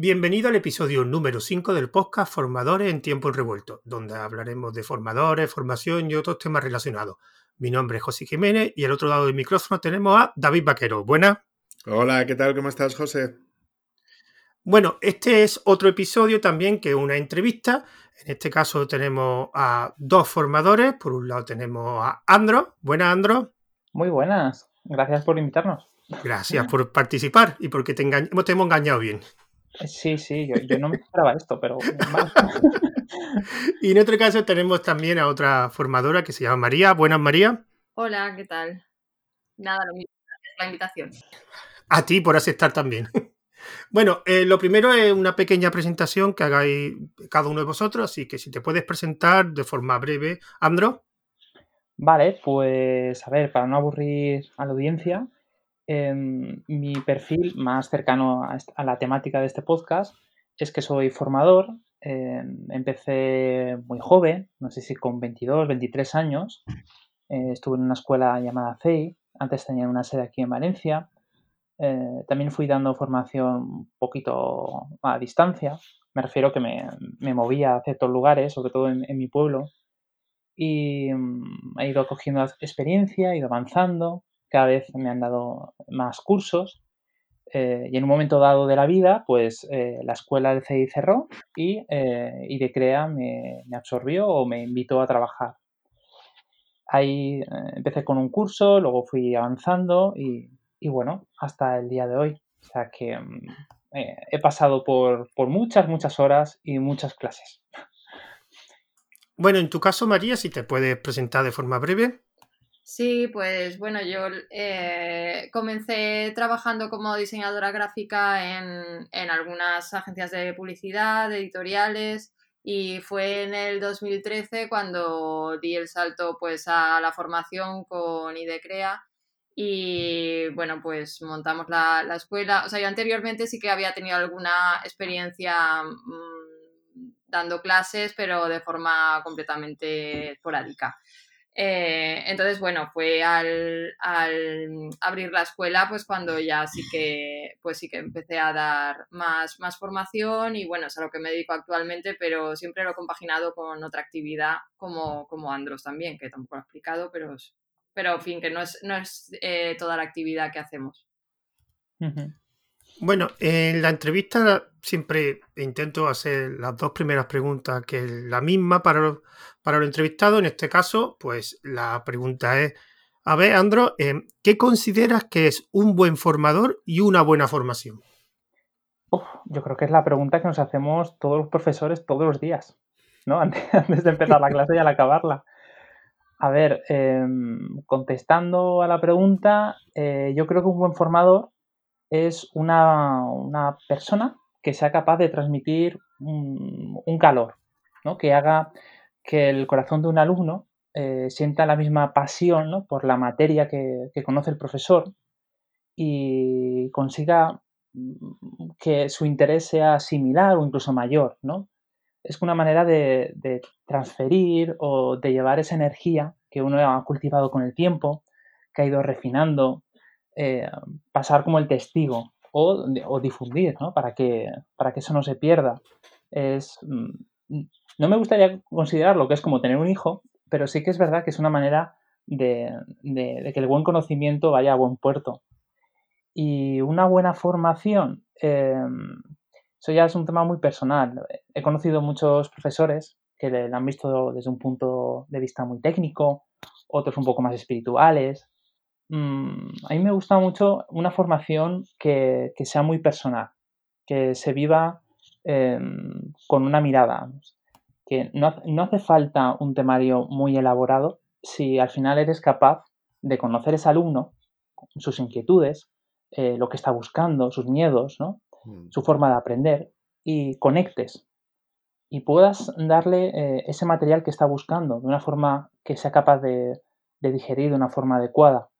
Bienvenido al episodio número 5 del podcast Formadores en Tiempo Revuelto, donde hablaremos de formadores, formación y otros temas relacionados. Mi nombre es José Jiménez y al otro lado del micrófono tenemos a David Vaquero. Buenas. Hola, ¿qué tal? ¿Cómo estás, José? Bueno, este es otro episodio también que es una entrevista. En este caso tenemos a dos formadores. Por un lado tenemos a Andro. Buenas, Andro. Muy buenas. Gracias por invitarnos. Gracias por participar y porque te, te hemos engañado bien. Sí, sí, yo, no me esperaba esto, pero... y en otro caso tenemos también a otra formadora que se llama María. Buenas, María. Hola, ¿qué tal? Nada, lo mismo, gracias por la invitación. A ti por aceptar también. Bueno, eh, lo primero es una pequeña presentación que hagáis cada uno de vosotros, así que si te puedes presentar de forma breve, Andro. Vale, pues a ver, para no aburrir a la audiencia, Em, mi perfil más cercano a, la temática de este podcast es que soy formador. Em, empecé muy joven, no sé si con 22, 23 años. Eh, estuve en una escuela llamada CEI. Antes tenía una sede aquí en Valencia. Eh, también fui dando formación un poquito a distancia. Me refiero que me, movía a ciertos lugares, sobre todo en, mi pueblo. Y mm, he ido cogiendo experiencia, he ido avanzando cada vez me han dado más cursos eh, y en un momento dado de la vida, pues eh, la escuela del CI cerró y, eh, IDECREA me, absorbió o me invitó a trabajar. Ahí empecé con un curso, luego fui avanzando y, bueno, hasta el día de hoy. O sea que mm, he pasado por, por muchas, muchas horas y muchas clases. Bueno, en tu caso, María, si te puedes presentar de forma breve. Sí, pues bueno, yo eh, comencé trabajando como diseñadora gráfica en, en, algunas agencias de publicidad, editoriales, y fue en el 2013 cuando di el salto pues a la formación con IDECREA y bueno, pues montamos la, la escuela. O sea, yo anteriormente sí que había tenido alguna experiencia mm, dando clases, pero de forma completamente esporádica. Eh, entonces, bueno, fue al, abrir la escuela, pues cuando ya sí que, pues sí que empecé a dar más, más formación y bueno, es a lo que me dedico actualmente, pero siempre lo he compaginado con otra actividad como, como Andros también, que tampoco lo he explicado, pero, pero en fin, que no es, no es eh, toda la actividad que hacemos. Bueno, en la entrevista siempre intento hacer las dos primeras preguntas, que es la misma para para entrevistados. En este caso, pues la pregunta es, a ver, Andro, eh, ¿qué consideras que es un buen formador y una buena formación? yo creo que es la pregunta que nos hacemos todos los profesores todos los días, ¿no? Antes, de empezar la clase y al acabarla. A ver, em, contestando a la pregunta, eh, yo creo que un buen formador es una, persona que sea capaz de transmitir un, calor, ¿no? que haga que el corazón de un alumno eh, sienta la misma pasión por la materia que, conoce el profesor y consiga mm, que su interés sea similar o incluso mayor. ¿no? Es una manera de, transferir o de llevar esa energía que uno ha cultivado con el tiempo, que ha ido refinando, eh, pasar como el testigo o, difundir, ¿no? Para que, para que eso no se pierda. Es, mm, no me gustaría considerarlo que es como tener un hijo, pero sí que es verdad que es una manera de, que el buen conocimiento vaya a buen puerto. Y una buena formación, em, eso ya es un tema muy personal. He conocido muchos profesores que le han visto desde un punto de vista muy técnico, otros un poco más espirituales, Mm, a mí me gusta mucho una formación que, sea muy personal, que se viva em, con una mirada, que no, hace falta un temario muy elaborado si al final eres capaz de conocer ese alumno, sus inquietudes, eh, lo que está buscando, sus miedos, mm. su forma de aprender y conectes y puedas darle eh, ese material que está buscando de una forma que sea capaz de digerir de una forma adecuada.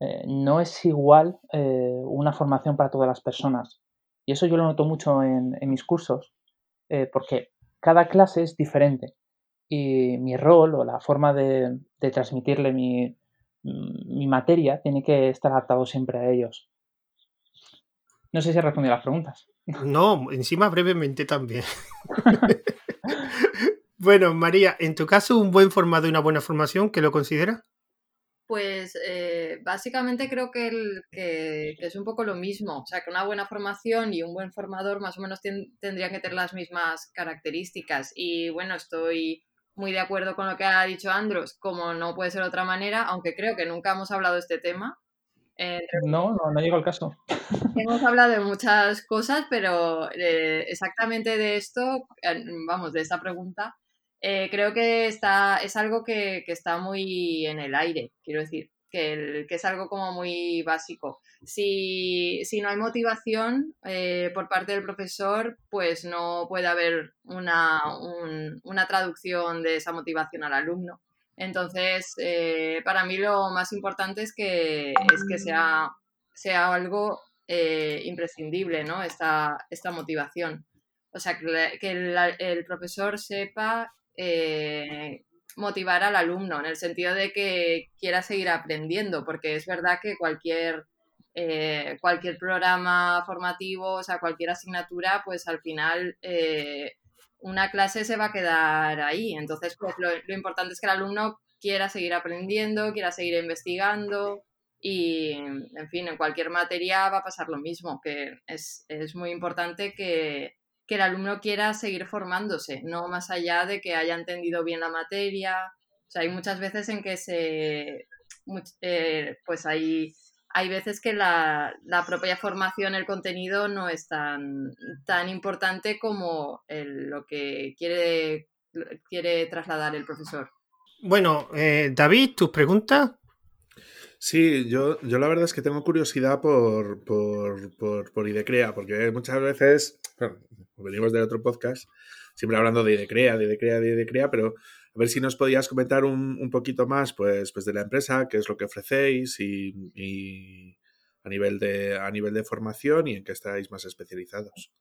Eh, no es igual una formación para todas las personas. Y eso yo lo noto mucho en, mis cursos, porque cada clase es diferente y mi rol o la forma de, transmitirle mi, materia tiene que estar adaptado siempre a ellos. No sé si he respondido a las preguntas. No, encima brevemente también. bueno, María, en tu caso, un buen formado y una buena formación, ¿qué lo consideras? Pues eh, básicamente creo que, es un poco lo mismo. O sea, que una buena formación y un buen formador más o menos tendrían que tener las mismas características. Y bueno, estoy muy de acuerdo con lo que ha dicho Andros, como no puede ser otra manera, aunque creo que nunca hemos hablado de este tema. no, no, no llega al caso. Hemos hablado de muchas cosas, pero eh, exactamente de esto, vamos, de esta pregunta, eh, creo que está, es algo que, está muy en el aire, quiero decir, que, es algo como muy básico. Si, no hay motivación eh, por parte del profesor, pues no puede haber una, una traducción de esa motivación al alumno. Entonces, eh, para mí lo más importante es que, es que sea, sea algo imprescindible, ¿no? Esta, esta motivación. O sea, que, el, profesor sepa eh, motivar al alumno, en el sentido de que quiera seguir aprendiendo, porque es verdad que cualquier, eh, cualquier programa formativo, o sea, cualquier asignatura, pues al final eh, una clase se va a quedar ahí. Entonces, pues lo, importante es que el alumno quiera seguir aprendiendo, quiera seguir investigando y, en fin, en cualquier materia va a pasar lo mismo, que es, es muy importante que, que el alumno quiera seguir formándose, no más allá de que haya entendido bien la materia. O sea, hay muchas veces en que se, eh, pues hay, hay veces que la, propia formación, el contenido no es tan, tan importante como lo que quiere, quiere trasladar el profesor. Bueno, eh, David, tus preguntas. Sí, yo, yo la verdad es que tengo curiosidad por, por, por, por IDECREA, porque muchas veces, venimos del otro podcast, siempre hablando de IDECREA, de IDECREA, de IDECREA, pero a ver si nos podías comentar un, un poquito más pues, pues de la empresa, qué es lo que ofrecéis y, a, nivel de, a nivel de formación y en qué estáis más especializados.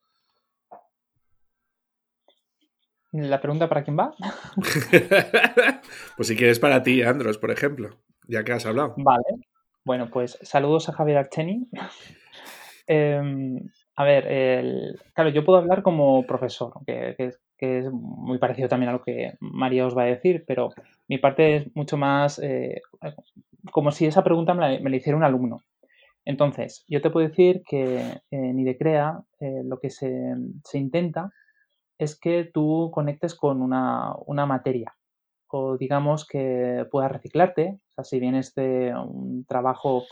¿La pregunta para quién va? pues si quieres para ti, Andros, por ejemplo, ya que has hablado. Vale. Bueno, pues saludos a Javier Archeni. Em, a ver, el, claro, yo puedo hablar como profesor, que, es muy parecido también a lo que María os va a decir, pero mi parte es mucho más eh, como si esa pregunta me la, hiciera un alumno. Entonces, yo te puedo decir que en IDECREA eh, lo que se, intenta es que tú conectes con una, una, materia o digamos que puedas reciclarte. O sea, si vienes de un trabajo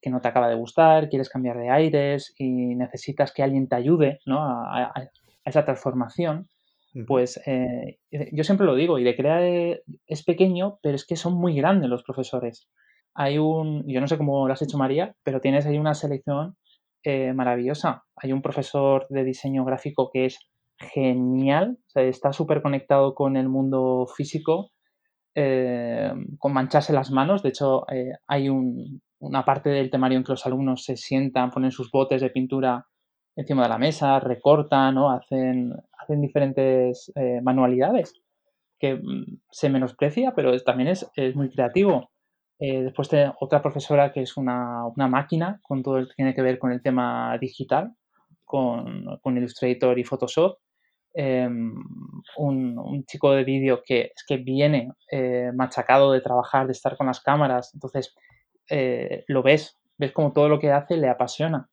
que no te acaba de gustar, quieres cambiar de aires y necesitas que alguien te ayude a, esa transformación, pues eh, yo siempre lo digo, y de crea es pequeño, pero es que son muy grandes los profesores. Hay un, yo no sé cómo lo has hecho María, pero tienes ahí una selección eh, maravillosa. Hay un profesor de diseño gráfico que es genial, está súper conectado con el mundo físico, eh, con mancharse las manos. De hecho, hay un, una parte del temario en que los alumnos se sientan, ponen sus botes de pintura encima de la mesa, recortan, ¿no? hacen, diferentes eh, manualidades que mm, se menosprecia, pero también es, muy creativo. Eh, después de otra profesora que es una, máquina con todo lo que tiene que ver con el tema digital, con, Illustrator y Photoshop. Em, un, chico de vídeo que es que viene eh, machacado de trabajar, de estar con las cámaras, entonces eh, lo ves, ves como todo lo que hace le apasiona.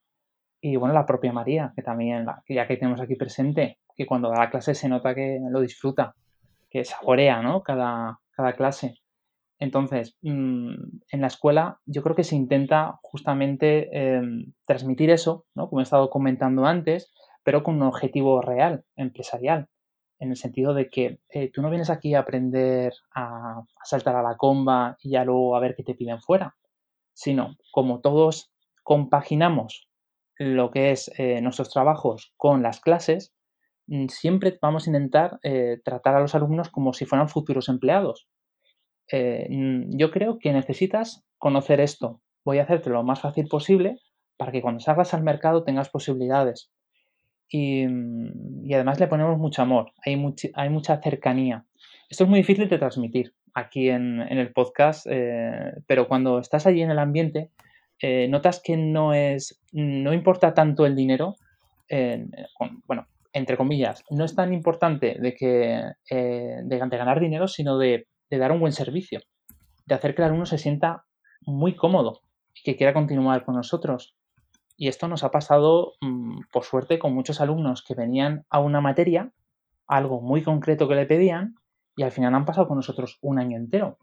Y bueno, la propia María, que también, ya que tenemos aquí presente, que cuando da la clase se nota que lo disfruta, que saborea, ¿no? Cada, cada clase. Entonces, mm, en la escuela yo creo que se intenta justamente em, transmitir eso, ¿no? Como he estado comentando antes, pero con un objetivo real, empresarial, en el sentido de que eh, tú no vienes aquí a aprender a, saltar a la comba y ya luego a ver qué te piden fuera sino como todos compaginamos lo que es eh, nuestros trabajos con las clases, mm, siempre vamos a intentar eh, tratar a los alumnos como si fueran futuros empleados. Mm, yo creo que necesitas conocer esto. Voy a hacerte lo más fácil posible para que cuando salgas al mercado tengas posibilidades. Y, mm, además le ponemos mucho amor, hay, hay mucha cercanía. Esto es muy difícil de transmitir aquí en, el podcast, eh, pero cuando estás allí en el ambiente, eh, notas que no es, no importa tanto el dinero, bueno, entre comillas, no es tan importante de que eh, de, ganar dinero, sino de, dar un buen servicio, de hacer que el alumno se sienta muy cómodo y que quiera continuar con nosotros. Y esto nos ha pasado, mm, por suerte, con muchos alumnos que venían a una materia, algo muy concreto que le pedían, y al final han pasado con nosotros un año entero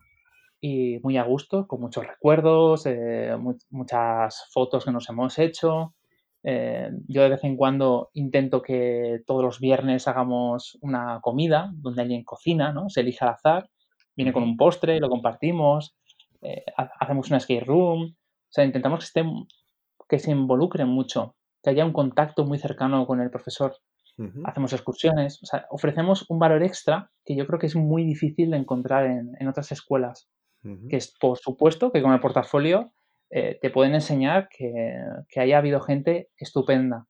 y muy a gusto, con muchos recuerdos, eh, muchas fotos que nos hemos hecho. Eh, yo de vez en cuando intento que todos los viernes hagamos una comida donde alguien cocina, ¿no? Se elige al azar, viene con un postre, lo compartimos, eh, hacemos una skate room, o sea, intentamos que, estén, que se involucren mucho, que haya un contacto muy cercano con el profesor. Hacemos excursiones, o sea, ofrecemos un valor extra que yo creo que es muy difícil de encontrar en, en otras escuelas que es por supuesto que con el portafolio eh, te pueden enseñar que, haya habido gente estupenda,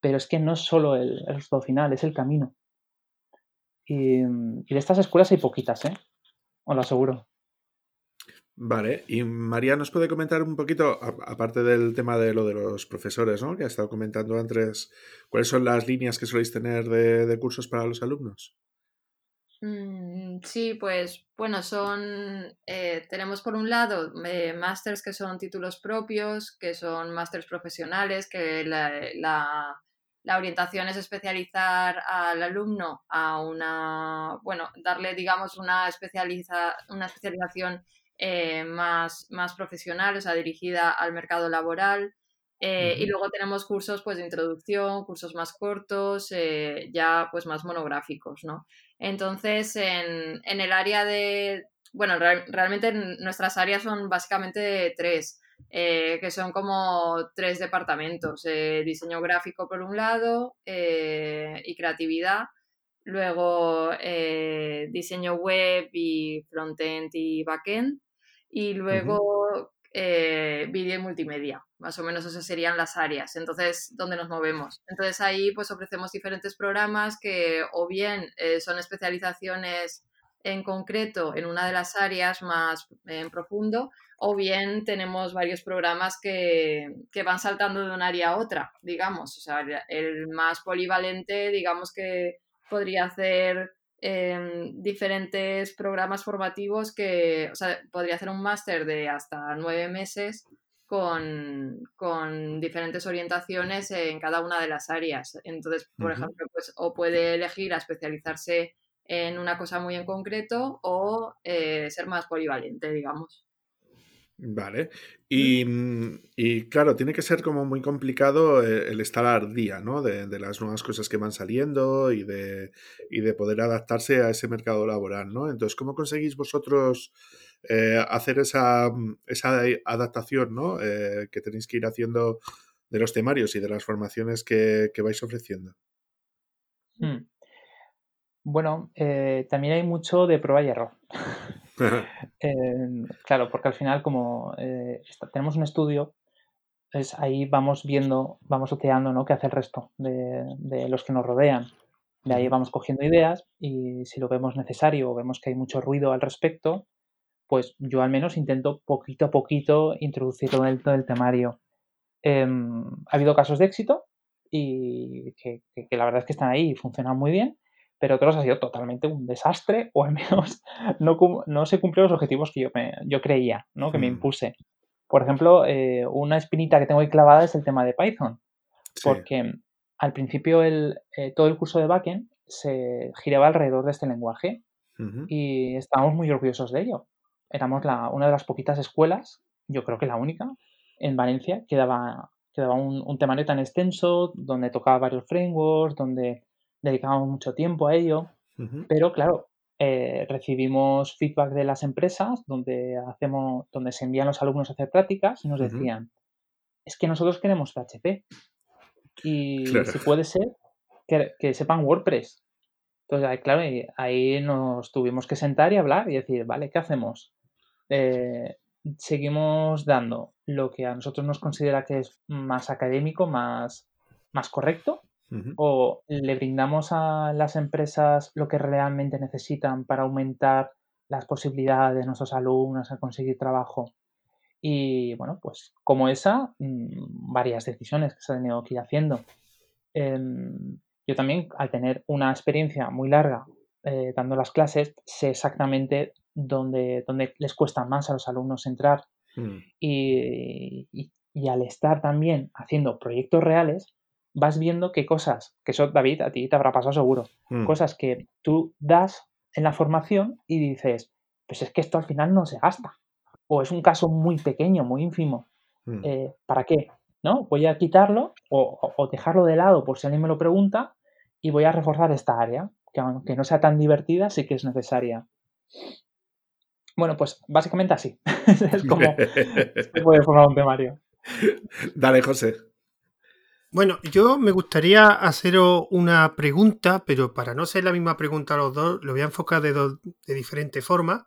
pero es que no es solo el, resultado final, es el camino. Y, de estas escuelas hay poquitas, ¿eh? Os lo aseguro. Vale, y María nos puede comentar un poquito, aparte del tema de lo de los profesores, ¿no? Que ha estado comentando antes, ¿cuáles son las líneas que soléis tener de cursos para los alumnos? Mm, sí, pues bueno, son, eh, tenemos por un lado eh, que son títulos propios, que son másters profesionales, que la, orientación es especializar al alumno a una, bueno, darle, digamos, una, especializa, una especialización eh, más, más profesional, o sea, dirigida al mercado laboral. Y luego tenemos cursos pues de introducción, cursos más cortos, ya pues más monográficos, ¿no? Entonces, en, el área de, bueno, realmente nuestras áreas son básicamente tres, eh, que son como tres departamentos, eh, diseño gráfico por un lado eh, y creatividad, luego diseño web y frontend y backend, y luego vídeo y multimedia. Más o menos esas serían las áreas, entonces, donde nos movemos. Entonces ahí pues ofrecemos diferentes programas que o bien eh, son especializaciones en concreto en una de las áreas más en profundo, o bien tenemos varios programas que, que, van saltando de un área a otra, digamos. O sea, el más polivalente, digamos que podría hacer em, diferentes programas formativos que, o sea, podría hacer un máster de hasta nueve meses con, diferentes orientaciones en cada una de las áreas. Entonces, por ejemplo, pues, o puede elegir a especializarse en una cosa muy en concreto o eh, ser más polivalente, digamos. Vale. Mm, y, claro, tiene que ser como muy complicado eh, el estar al día, ¿no? De, de, las nuevas cosas que van saliendo y de, y de poder adaptarse a ese mercado laboral, ¿no? Entonces, ¿cómo conseguís vosotros eh, hacer esa, mm, esa, adaptación ¿no? Eh, que tenéis que ir haciendo de los temarios y de las formaciones que, vais ofreciendo. Hmm. Bueno, eh, también hay mucho de prueba y error. claro, porque al final como tenemos un estudio, pues ahí vamos viendo, vamos oteando ¿no? qué hace el resto de, de, los que nos rodean. De ahí vamos cogiendo ideas y si lo vemos necesario o vemos que hay mucho ruido al respecto, pues yo al menos intento poquito a poquito introducirlo en el, temario. Em, ha habido casos de éxito y que, la verdad es que están ahí y funcionan muy bien, pero otros ha sido totalmente un desastre o al menos no, no se cumplieron los objetivos que yo, yo creía, ¿no? que me hmm. impuse. Por ejemplo, eh, una espinita que tengo ahí clavada es el tema de Python, porque al principio el, eh, todo el curso de backend se giraba alrededor de este lenguaje y estábamos muy orgullosos de ello éramos la, una de las poquitas escuelas, yo creo que la única, en Valencia que daba, un, temario tan extenso, donde tocaba varios frameworks, donde dedicábamos mucho tiempo a ello. Pero claro, eh, recibimos feedback de las empresas donde, hacemos, donde se envían los alumnos a hacer prácticas y nos decían, es que nosotros queremos PHP. Y si puede ser, que, que sepan WordPress. Entonces, claro, ahí nos tuvimos que sentar y hablar y decir, vale, ¿qué hacemos? Eh, seguimos dando lo que a nosotros nos considera que es más académico, más, más correcto, o le brindamos a las empresas lo que realmente necesitan para aumentar las posibilidades de nuestros alumnos a conseguir trabajo. Y bueno, pues como esa, mm, varias decisiones que se han tenido que ir haciendo. Em, yo también, al tener una experiencia muy larga eh, dando las clases, sé exactamente dónde, dónde, les cuesta más a los alumnos entrar. Mm. Y, y, al estar también haciendo proyectos reales, vas viendo qué cosas, que eso David, a ti te habrá pasado seguro, mm. cosas que tú das en la formación y dices, pues es que esto al final no se gasta. O es un caso muy pequeño, muy ínfimo. Mm. Eh, ¿Para qué? ¿No? Voy a quitarlo o, dejarlo de lado por si alguien me lo pregunta y voy a reforzar esta área, que aunque no sea tan divertida, sí que es necesaria. Bueno, pues básicamente así. es como se puede formar un temario. Dale, José. Bueno, yo me gustaría haceros una pregunta, pero para no ser la misma pregunta a los dos, lo voy a enfocar de, de diferentes formas.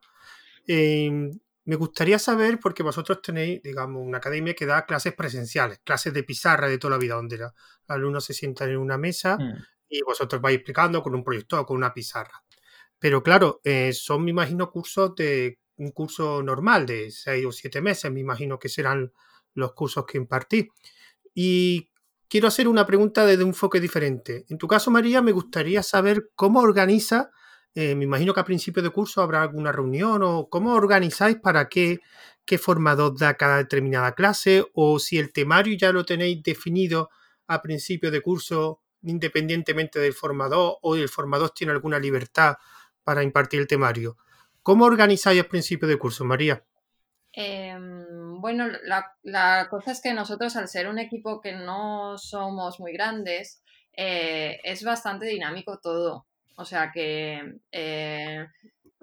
Em, me gustaría saber, porque vosotros tenéis, digamos, una academia que da clases presenciales, clases de pizarra de toda la vida, donde los alumnos se sientan en una mesa mm. y vosotros vais explicando con un proyector o con una pizarra. Pero claro, eh, son, me imagino, cursos de un curso normal de seis o siete meses, me imagino que serán los cursos que impartís. Y quiero hacer una pregunta desde un enfoque diferente. En tu caso, María, me gustaría saber cómo organiza, eh, me imagino que a principio de curso habrá alguna reunión o cómo organizáis para qué, qué formador da cada determinada clase o si el temario ya lo tenéis definido a principio de curso independientemente del formador o el formador tiene alguna libertad para impartir el temario. ¿Cómo organizáis a principio de curso, María? Em, bueno, la, cosa es que nosotros, al ser un equipo que no somos muy grandes, eh, es bastante dinámico todo. O sea que eh,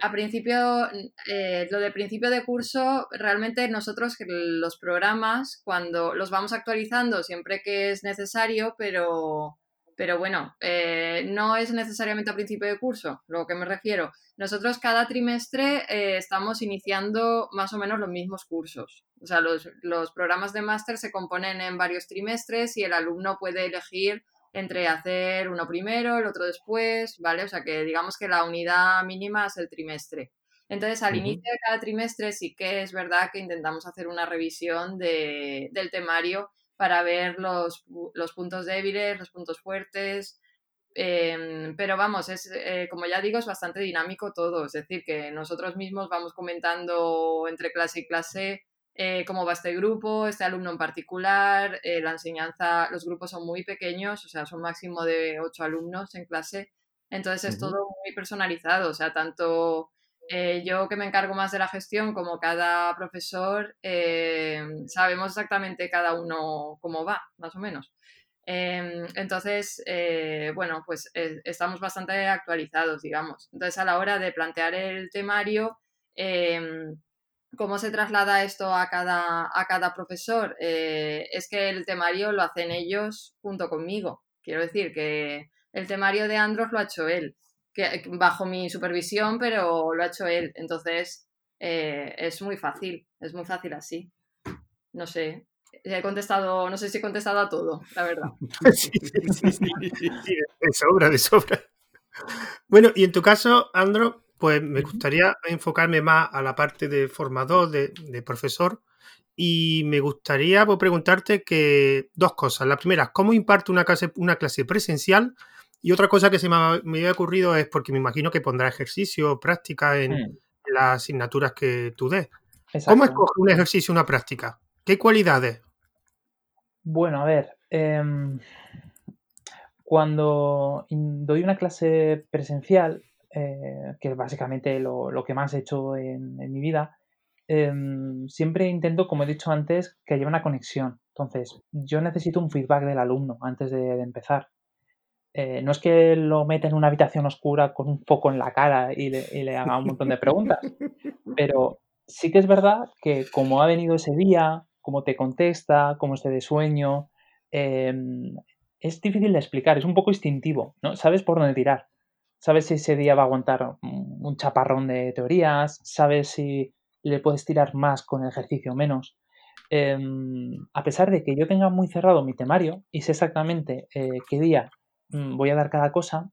a principio, eh, lo de principio de curso, realmente nosotros los programas, cuando los vamos actualizando siempre que es necesario, pero pero bueno, eh, no es necesariamente a principio de curso, lo que me refiero. Nosotros cada trimestre eh, estamos iniciando más o menos los mismos cursos. O sea, los, los programas de máster se componen en varios trimestres y el alumno puede elegir entre hacer uno primero, el otro después, ¿vale? O sea que digamos que la unidad mínima es el trimestre. Entonces, al inicio de cada trimestre sí que es verdad que intentamos hacer una revisión de, del temario para ver los, puntos débiles, los puntos fuertes. Em, pero vamos, es eh, como ya digo, es bastante dinámico todo. Es decir, que nosotros mismos vamos comentando entre clase y clase eh, cómo va este grupo, este alumno en particular, eh, la enseñanza, los grupos son muy pequeños, o sea, son máximo de ocho alumnos en clase. Entonces es todo muy personalizado, o sea, tanto eh, yo que me encargo más de la gestión, como cada profesor, eh, sabemos exactamente cada uno cómo va, más o menos. Em, entonces, eh, bueno, pues estamos bastante actualizados, digamos. Entonces, a la hora de plantear el temario, em, ¿cómo se traslada esto a cada, a cada profesor? es que el temario lo hacen ellos junto conmigo. Quiero decir que el temario de Andros lo ha hecho él bajo mi supervisión, pero lo ha hecho él. Entonces, eh, es muy fácil, es muy fácil así. No sé, he contestado, no sé si he contestado a todo, la verdad. sí, sí, sí, de sobra, de sobra. Bueno, y en tu caso, Andro, pues me gustaría enfocarme más a la parte de formador, de, profesor, y me gustaría pues, preguntarte que dos cosas. La primera, ¿cómo imparte una clase, una clase presencial? Y otra cosa que se me, había ocurrido es porque me imagino que pondrá ejercicio, práctica en hmm. las asignaturas que tú des. ¿Cómo escoge un ejercicio, una práctica? ¿Qué cualidades? Bueno, a ver, em, cuando doy una clase presencial, eh, que es básicamente lo, que más he hecho en, mi vida, em, siempre intento, como he dicho antes, que haya una conexión. Entonces, yo necesito un feedback del alumno antes de empezar. Eh, no es que lo meta en una habitación oscura con un foco en la cara y le, haga un montón de preguntas, pero sí que es verdad que como ha venido ese día, cómo te contesta, cómo esté de sueño, em, es difícil de explicar, es un poco instintivo, ¿no? Sabes por dónde tirar, sabes si ese día va a aguantar un chaparrón de teorías, sabes si le puedes tirar más con el ejercicio o menos. Em, a pesar de que yo tenga muy cerrado mi temario y sé exactamente eh, qué día voy a dar cada cosa,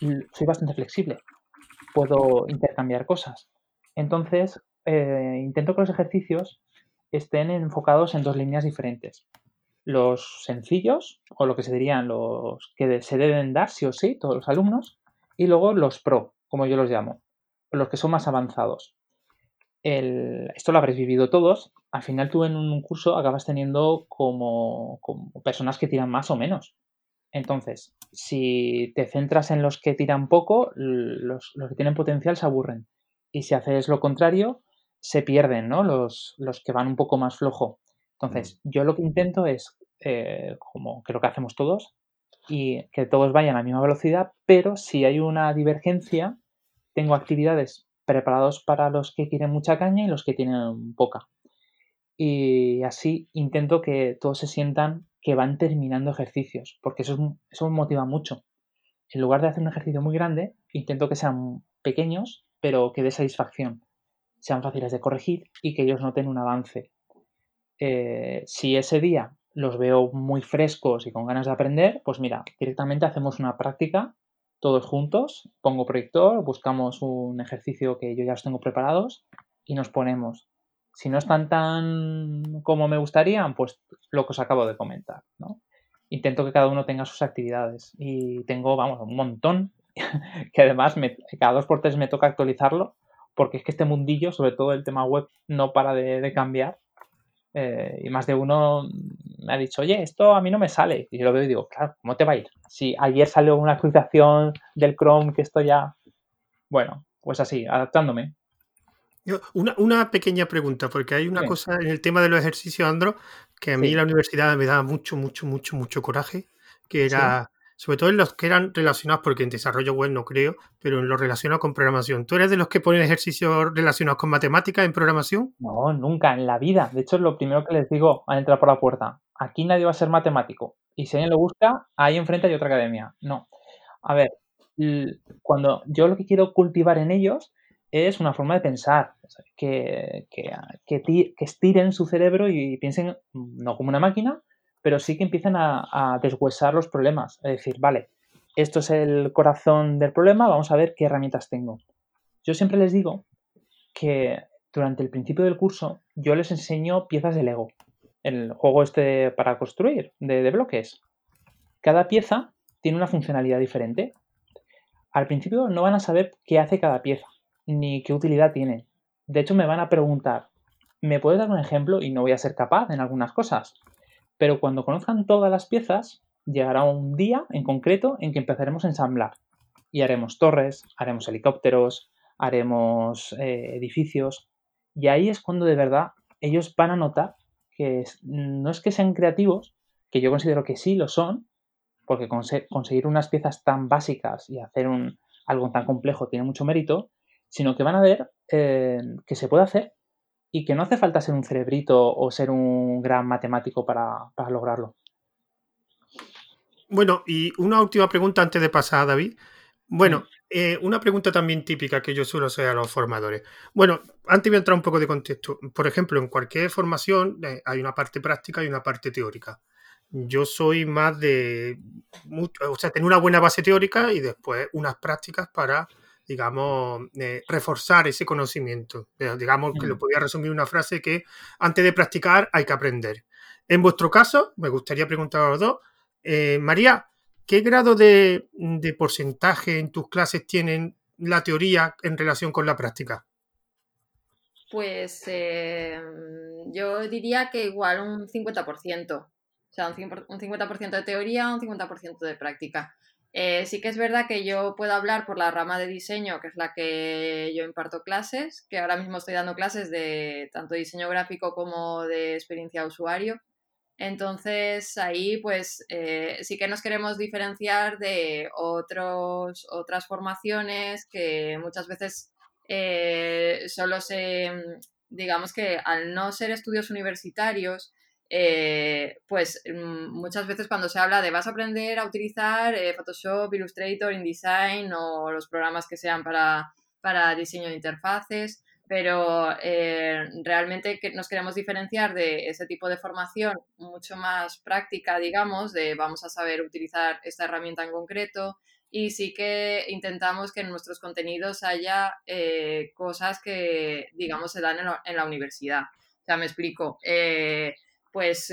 soy bastante flexible. Puedo intercambiar cosas. Entonces, eh, intento que los ejercicios estén enfocados en dos líneas diferentes. Los sencillos, o lo que se dirían los que se deben dar sí o sí, todos los alumnos, y luego los pro, como yo los llamo, los que son más avanzados. esto lo habréis vivido todos. Al final tú en un curso acabas teniendo como, personas que tiran más o menos. Entonces, si te centras en los que tiran poco, los, los que tienen potencial se aburren. Y si haces lo contrario, se pierden, ¿no? Los, los que van un poco más flojo. Entonces, mm. yo lo que intento es, eh, como creo que hacemos todos, y que todos vayan a la misma velocidad, pero si hay una divergencia, tengo actividades preparadas para los que quieren mucha caña y los que tienen poca. Y así intento que todos se sientan que van terminando ejercicios, porque eso, eso me motiva mucho. En lugar de hacer un ejercicio muy grande, intento que sean pequeños, pero que dé satisfacción sean fáciles de corregir y que ellos noten un avance. Eh, si ese día los veo muy frescos y con ganas de aprender, pues mira, directamente hacemos una práctica todos juntos, pongo proyector, buscamos un ejercicio que yo ya os tengo preparados y nos ponemos. Si no están tan como me gustaría, pues lo que os acabo de comentar, Intento que cada uno tenga sus actividades y tengo, vamos, un montón que además cada dos por tres me toca actualizarlo porque es que este mundillo, sobre todo el tema web, no para de, cambiar. Eh, y más de uno me ha dicho, oye, esto a mí no me sale. Y yo lo veo y digo, claro, ¿cómo te va a ir? Si ayer salió una actualización del Chrome que esto ya... Bueno, pues así, adaptándome. Una, pequeña pregunta, porque hay una cosa en el tema de los ejercicios Andro que a mí la universidad me da mucho, mucho, mucho, mucho coraje, que era sobre todo en los que eran relacionados, porque en desarrollo web no creo, pero en lo relacionado con programación. ¿Tú eres de los que ponen ejercicios relacionados con matemáticas en programación? No, nunca, en la vida. De hecho, es lo primero que les digo al entrar por la puerta. Aquí nadie va a ser matemático. Y si alguien lo busca, ahí enfrente hay otra academia. No. A ver, cuando yo lo que quiero cultivar en ellos es una forma de pensar, que, que, que, estiren su cerebro y piensen no como una máquina, pero sí que empiezan a, deshuesar los problemas. Es decir, vale, esto es el corazón del problema, vamos a ver qué herramientas tengo. Yo siempre les digo que durante el principio del curso yo les enseño piezas de Lego, el juego este para construir, de bloques. Cada pieza tiene una funcionalidad diferente. Al principio no van a saber qué hace cada pieza, ni qué utilidad tiene. De hecho, me van a preguntar, ¿me puedes dar un ejemplo? Y no voy a ser capaz en algunas cosas. Pero cuando conozcan todas las piezas, llegará un día en concreto en que empezaremos a ensamblar. Y haremos torres, haremos helicópteros, haremos eh, edificios. Y ahí es cuando de verdad ellos van a notar que no es que sean creativos, que yo considero que sí lo son, porque conseguir unas piezas tan básicas y hacer un, algo tan complejo tiene mucho mérito, sino que van a ver eh, que se puede hacer y que no hace falta ser un cerebrito o ser un gran matemático para, lograrlo. Bueno, y una última pregunta antes de pasar a David. Bueno, eh, una pregunta también típica que yo suelo hacer a los formadores. Bueno, antes voy a entrar un poco de contexto. Por ejemplo, en cualquier formación eh, hay una parte práctica y una parte teórica. Yo soy más de, o sea, tener una buena base teórica y después unas prácticas para digamos, eh, reforzar ese conocimiento. Digamos que lo podría resumir una frase que antes de practicar hay que aprender. En vuestro caso, me gustaría preguntar a los dos, eh, María, ¿qué grado de, porcentaje en tus clases tienen la teoría en relación con la práctica? Pues eh, yo diría que igual un 50%. O sea, un 50% de teoría, un 50% de práctica. Eh, sí que es verdad que yo puedo hablar por la rama de diseño, que es la que yo imparto clases, que ahora mismo estoy dando clases de tanto diseño gráfico como de experiencia usuario. Entonces ahí pues eh, sí que nos queremos diferenciar de otros, otras formaciones que muchas veces eh, solo se, digamos que al no ser estudios universitarios, eh, pues mm, muchas veces cuando se habla de vas a aprender a utilizar eh, Photoshop, Illustrator, InDesign o los programas que sean para, para diseño de interfaces, pero eh, realmente nos queremos diferenciar de ese tipo de formación mucho más práctica, digamos, de vamos a saber utilizar esta herramienta en concreto y sí que intentamos que en nuestros contenidos haya cosas que, digamos, se dan en la universidad sea, me explico. Pues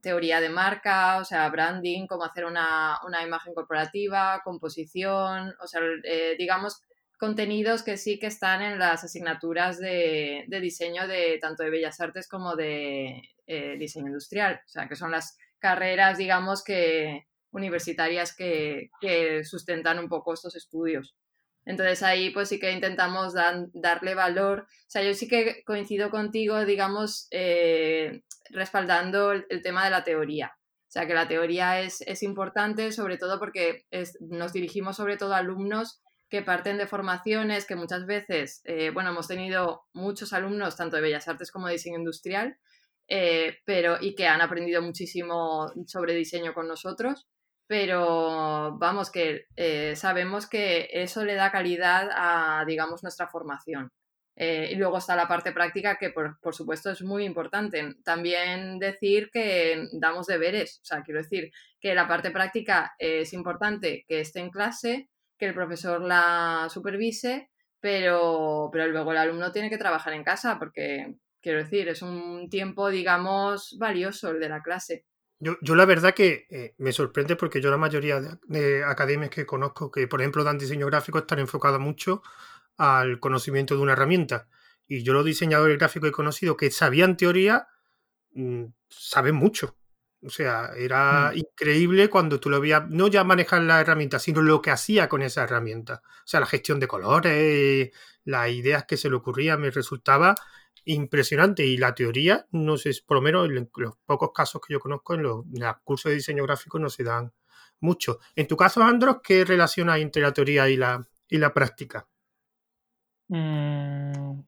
teoría de marca, o sea, branding, cómo hacer una, imagen corporativa, composición, o sea, eh, digamos, contenidos que sí que están en las asignaturas de, diseño de tanto de Bellas Artes como de eh, diseño industrial, o sea, que son las carreras, digamos, que universitarias que, sustentan un poco estos estudios. Entonces ahí pues sí que intentamos darle valor. O sea, yo sí que coincido contigo, digamos, eh, respaldando el, tema de la teoría. O sea, que la teoría es, importante, sobre todo porque nos dirigimos sobre todo a alumnos que parten de formaciones que muchas veces, eh, bueno, hemos tenido muchos alumnos, tanto de Bellas Artes como de diseño industrial, eh, pero y que han aprendido muchísimo sobre diseño con nosotros, pero vamos, que eh, sabemos que eso le da calidad a, digamos, nuestra formación. y luego está la parte práctica que, por, por, supuesto, es muy importante. También decir que damos deberes, o sea, quiero decir que la parte práctica es importante que esté en clase, que el profesor la supervise, pero, pero luego el alumno tiene que trabajar en casa porque, quiero decir, es un tiempo, digamos, valioso el de la clase. Yo, yo la verdad que eh, me sorprende porque yo la mayoría de, academias que conozco que, por ejemplo, dan diseño gráfico están enfocadas mucho al conocimiento de una herramienta. Y yo los diseñadores gráficos he conocido que sabían teoría, mm, saben mucho. O sea, era mm. increíble cuando tú lo veías, no ya manejar la herramienta, sino lo que hacía con esa herramienta. O sea, la gestión de colores, las ideas que se le ocurrían, me resultaba impresionante. Y la teoría, no sé, por lo menos en los pocos casos que yo conozco, en los, cursos de diseño gráfico no se dan mucho. En tu caso, Andros, ¿qué relación hay entre la teoría y la, y la práctica? Mm,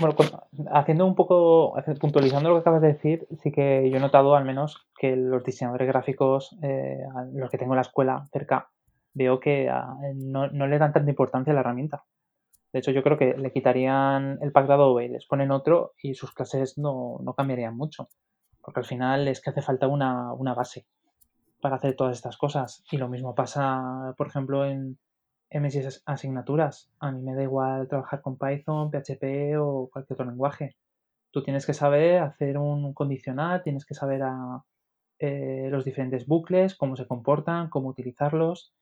bueno, pues, haciendo un poco, puntualizando lo que acabas de decir, sí que yo he notado al menos que los diseñadores gráficos, eh, los que tengo en la escuela cerca, veo que ah, no, le dan tanta importancia a la herramienta. De hecho, yo creo que le quitarían el pack de Adobe y les ponen otro y sus clases no, cambiarían mucho. Porque al final es que hace falta una, una base para hacer todas estas cosas. Y lo mismo pasa, por ejemplo, en, en asignaturas. A mí me da igual trabajar con Python, PHP o cualquier otro lenguaje. Tú tienes que saber hacer un condicional, tienes que saber a, eh, los diferentes bucles, cómo se comportan, cómo utilizarlos.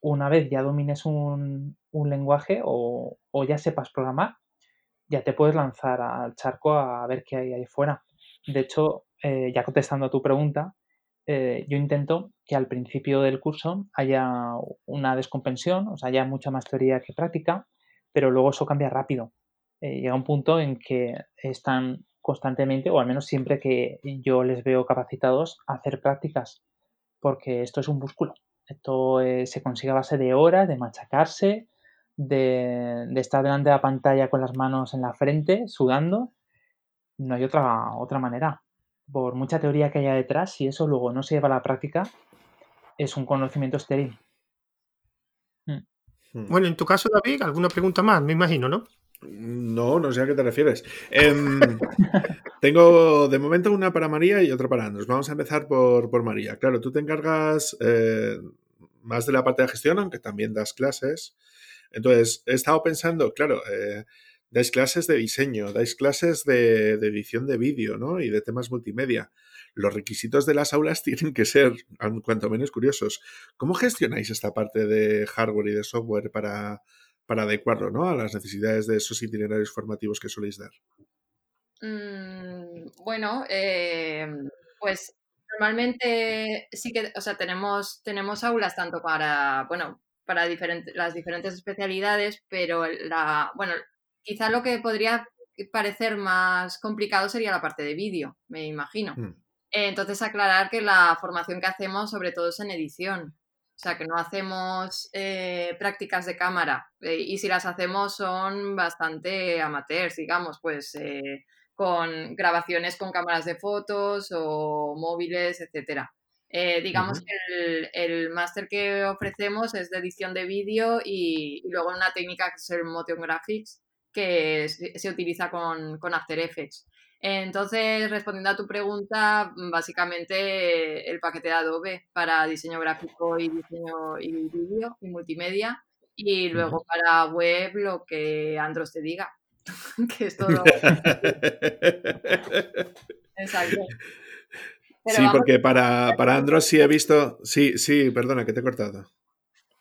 Una vez ya domines un, lenguaje o, ya sepas programar, ya te puedes lanzar al charco a ver qué hay ahí fuera. De hecho, eh, ya contestando a tu pregunta, eh, yo intento que al principio del curso haya una descompensión, o sea, haya mucha más teoría que práctica, pero luego eso cambia rápido. Eh, llega un punto en que están constantemente, o al menos siempre que yo les veo capacitados, a hacer prácticas, porque esto es un músculo. Esto eh, se consigue a base de horas, de machacarse, de, de, estar delante de la pantalla con las manos en la frente, sudando. No hay otra, otra manera por mucha teoría que haya detrás, si eso luego no se lleva a la práctica, es un conocimiento estéril. Hmm. Hmm. Bueno, en tu caso, David, alguna pregunta más, me imagino, ¿no? No, no sé a qué te refieres. Em, tengo de momento una para María y otra para Andros. Vamos a empezar por, por María. Claro, tú te encargas eh, más de la parte de gestión, aunque también das clases. Entonces, he estado pensando, claro, eh, dais clases de diseño, dais clases de, edición de vídeo, ¿no? Y de temas multimedia. Los requisitos de las aulas tienen que ser, cuanto menos curiosos. ¿Cómo gestionáis esta parte de hardware y de software para, para adecuarlo, ¿no? A las necesidades de esos itinerarios formativos que soléis dar. Mm, bueno, eh, pues normalmente sí que, o sea, tenemos, tenemos aulas tanto para, bueno, para las diferentes especialidades, pero la, bueno, Quizá lo que podría parecer más complicado sería la parte de vídeo, me imagino. Mm. Entonces, aclarar que la formación que hacemos sobre todo es en edición. O sea, que no hacemos eh, prácticas de cámara. Eh, y si las hacemos son bastante amateurs, digamos, pues eh, con grabaciones con cámaras de fotos o móviles, etcétera. digamos que el, máster que ofrecemos es de edición de vídeo y, y, luego una técnica que es el Motion Graphics, que se utiliza con, After Effects. Entonces, respondiendo a tu pregunta, básicamente el paquete de Adobe para diseño gráfico y diseño y vídeo y multimedia. Y luego para web lo que Andros te diga. que es todo. Exacto. sí, porque para, para Android sí he visto. Sí, sí, perdona, que te he cortado.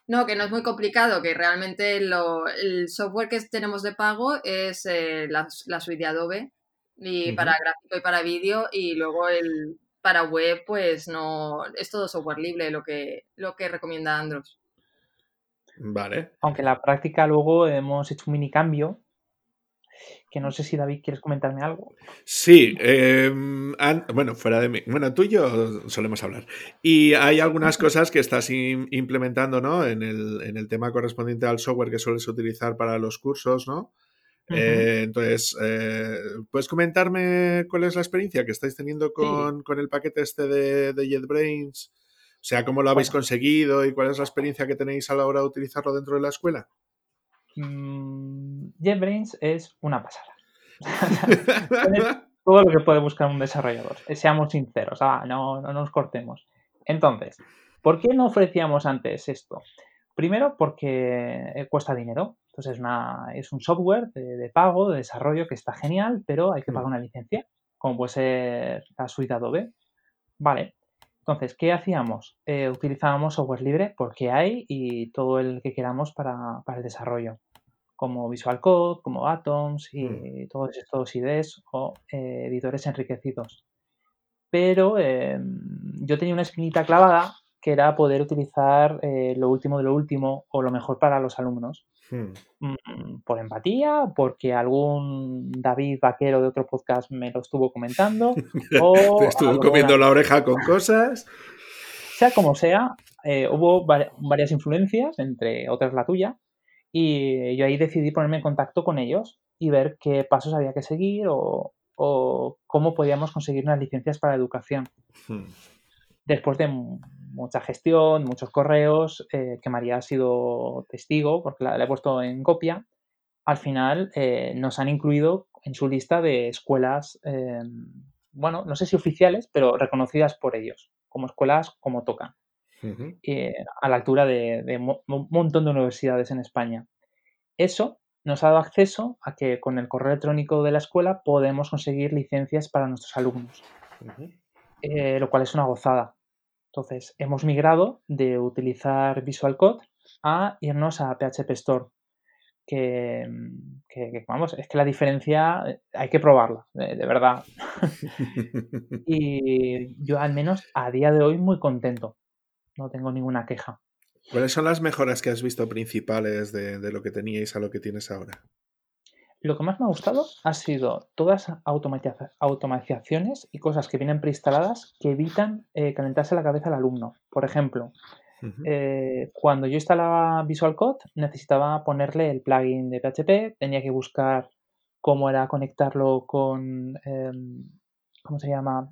No, que no es muy complicado, que realmente lo, el software que tenemos de pago es eh, la, suite de Adobe y para gráfico y para vídeo y luego el para web pues no es todo software libre lo que lo que recomienda Android. Vale. Aunque en la práctica luego hemos hecho un mini cambio que no sé si David quieres comentarme algo. Sí, em, bueno, fuera de mí. Bueno, tú y yo solemos hablar. Y hay algunas cosas que estás implementando, ¿no? En el, en el, tema correspondiente al software que sueles utilizar para los cursos, ¿no? Eh, entonces, eh, ¿puedes comentarme cuál es la experiencia que estáis teniendo con, el paquete este de, de, JetBrains? O sea, ¿cómo lo habéis conseguido y cuál es la experiencia que tenéis a la hora de utilizarlo dentro de la escuela? Mm, JetBrains es una pasada. todo lo que puede buscar un desarrollador. Eh, seamos sinceros, ah, no, no nos cortemos. Entonces, ¿por qué no ofrecíamos antes esto? Primero, porque cuesta dinero. Entonces, una, es un software de, pago, de desarrollo que está genial, pero hay que pagar mm. una licencia, como puede ser la suite Adobe. Vale. Entonces, ¿qué hacíamos? Eh, utilizábamos software libre porque hay y todo el que queramos para, para el desarrollo como Visual Code, como Atoms y mm. todos estos IDEs o eh, editores enriquecidos. Pero em, yo tenía una espinita clavada que era poder utilizar eh, lo último de lo último o lo mejor para los alumnos. Hmm. Mm, por empatía, porque algún David Vaquero de otro podcast me lo estuvo comentando. o Te estuvo comiendo la oreja con cosas. Sea como sea, eh, hubo varias influencias, entre otras la tuya, y yo ahí decidí ponerme en contacto con ellos y ver qué pasos había que seguir o, cómo podíamos conseguir unas licencias para educación. Hmm. Después de mucha gestión, muchos correos, eh, que María ha sido testigo porque la, he puesto en copia, al final eh, nos han incluido en su lista de escuelas, eh, bueno, no sé si oficiales, pero reconocidas por ellos, como escuelas como tocan. Eh, a la altura de, un montón de universidades en España. Eso nos ha dado acceso a que con el correo electrónico de la escuela podemos conseguir licencias para nuestros alumnos, lo cual es una gozada. Entonces, hemos migrado de utilizar Visual Code a irnos a PHP Store, que, vamos, es que la diferencia eh, hay que probarla, de, de verdad. y yo al menos a día de hoy muy contento no tengo ninguna queja. ¿Cuáles son las mejoras que has visto principales de, lo que teníais a lo que tienes ahora? Lo que más me ha gustado ha sido todas automatizaciones y cosas que vienen preinstaladas que evitan eh, calentarse la cabeza al alumno. Por ejemplo, eh, cuando yo instalaba Visual Code necesitaba ponerle el plugin de PHP, tenía que buscar cómo era conectarlo con, em, ¿cómo se llama?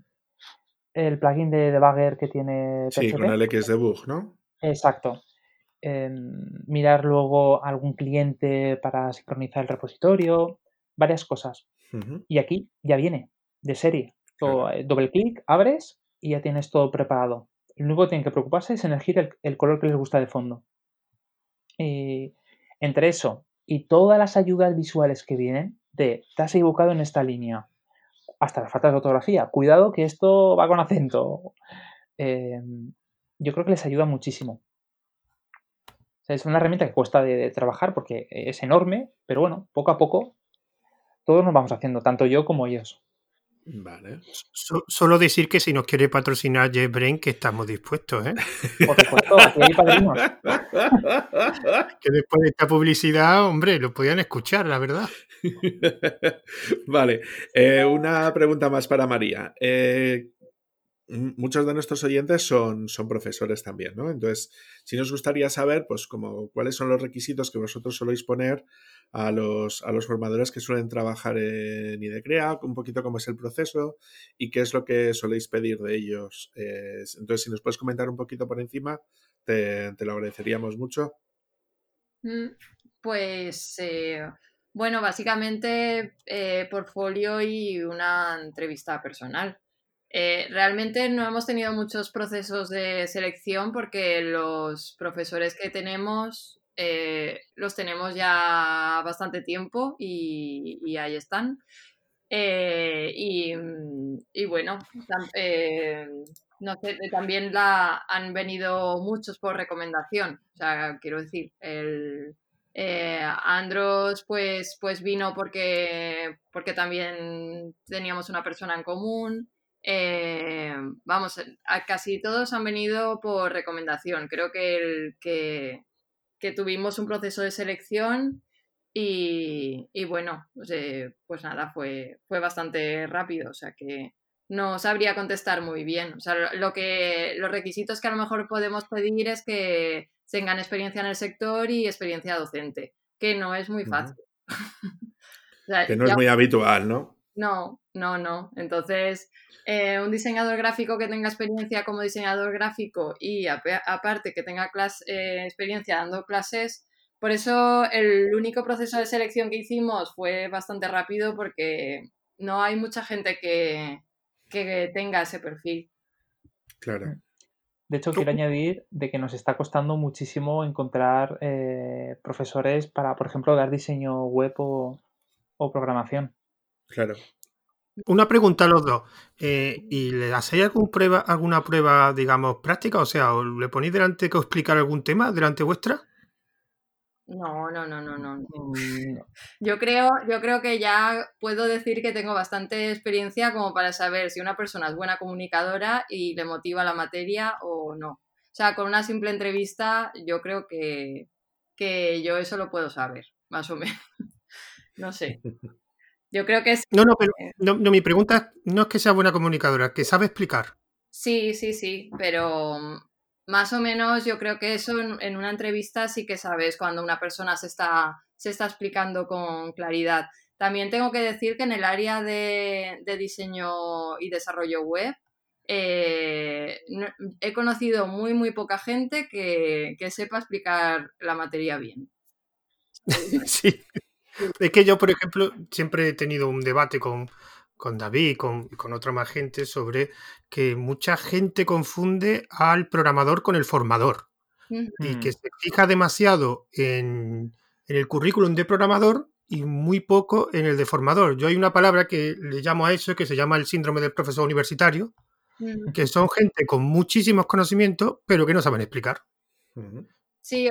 el plugin de debugger que tiene PHP. Sí, con el Xdebug, ¿no? Exacto. Em, mirar luego algún cliente para sincronizar el repositorio, varias cosas. Y aquí ya viene, de serie. Eh, doble clic, abres y ya tienes todo preparado. Lo único que tienen que preocuparse es elegir el, color que les gusta de fondo. Y entre eso y todas las ayudas visuales que vienen, de te has equivocado en esta línea, hasta las faltas de ortografía. Cuidado que esto va con acento. Em, yo creo que les ayuda muchísimo. Es una herramienta que cuesta de, trabajar porque es enorme, pero bueno, poco a poco todos nos vamos haciendo, tanto yo como ellos. Vale. solo decir que si nos quiere patrocinar JetBrain, que estamos dispuestos, ¿eh? Por supuesto, aquí hay padrinos. que después de esta publicidad, hombre, lo podían escuchar, la verdad. vale. Eh, una pregunta más para María. Eh, muchos de nuestros oyentes son, son profesores también, ¿no? Entonces, si nos gustaría saber, pues, como, cuáles son los requisitos que vosotros soléis poner a los, a los formadores que suelen trabajar en IDECREA, un poquito cómo es el proceso y qué es lo que soléis pedir de ellos. entonces, si nos puedes comentar un poquito por encima, te, lo agradeceríamos mucho. Mm, pues, eh, bueno, básicamente eh, portfolio y una entrevista personal. Eh, realmente no hemos tenido muchos procesos de selección porque los profesores que tenemos eh, los tenemos ya bastante tiempo y, ahí están. Eh, y, bueno, no sé, también la, han venido muchos por recomendación. O sea, quiero decir, el, Andros pues, pues vino porque, porque también teníamos una persona en común. Eh, vamos, a casi todos han venido por recomendación. Creo que, el, que, tuvimos un proceso de selección y, bueno, pues, eh, pues, nada, fue, fue bastante rápido, o sea que no sabría contestar muy bien. O sea, lo que, los requisitos que a lo mejor podemos pedir es que tengan experiencia en el sector y experiencia docente, que no es muy fácil. que no es muy habitual, ¿no? No, no, no. Entonces, eh, un diseñador gráfico que tenga experiencia como diseñador gráfico y aparte que tenga eh, experiencia dando clases, por eso el único proceso de selección que hicimos fue bastante rápido porque no hay mucha gente que, tenga ese perfil. Claro. De hecho, quiero añadir de que nos está costando muchísimo encontrar eh, profesores para, por ejemplo, dar diseño web o programación. Claro. Una pregunta a los dos. Eh, ¿Y le hacéis algún prueba, alguna prueba, digamos, práctica? O sea, ¿le ponéis delante que os explicar algún tema delante vuestra? No, no, no, no, no. Mm, yo creo, yo creo que ya puedo decir que tengo bastante experiencia como para saber si una persona es buena comunicadora y le motiva la materia o no. O sea, con una simple entrevista yo creo que, que yo eso lo puedo saber, más o menos. No sé. Yo creo que es... No, no, pero no, mi pregunta no es que sea buena comunicadora, que sabe explicar. Sí, sí, sí, pero mm, más o menos yo creo que eso en, una entrevista sí que sabes cuando una persona se está, se está explicando con claridad. También tengo que decir que en el área de, diseño y desarrollo web eh, he conocido muy, muy poca gente que, que sepa explicar la materia bien. sí. Es que yo, por ejemplo, siempre he tenido un debate con, con David y con, con otra más gente sobre que mucha gente confunde al programador con el formador y que se fija demasiado en, el currículum de programador y muy poco en el de formador. Yo hay una palabra que le llamo a eso, que se llama el síndrome del profesor universitario, que son gente con muchísimos conocimientos, pero que no saben explicar. Sí,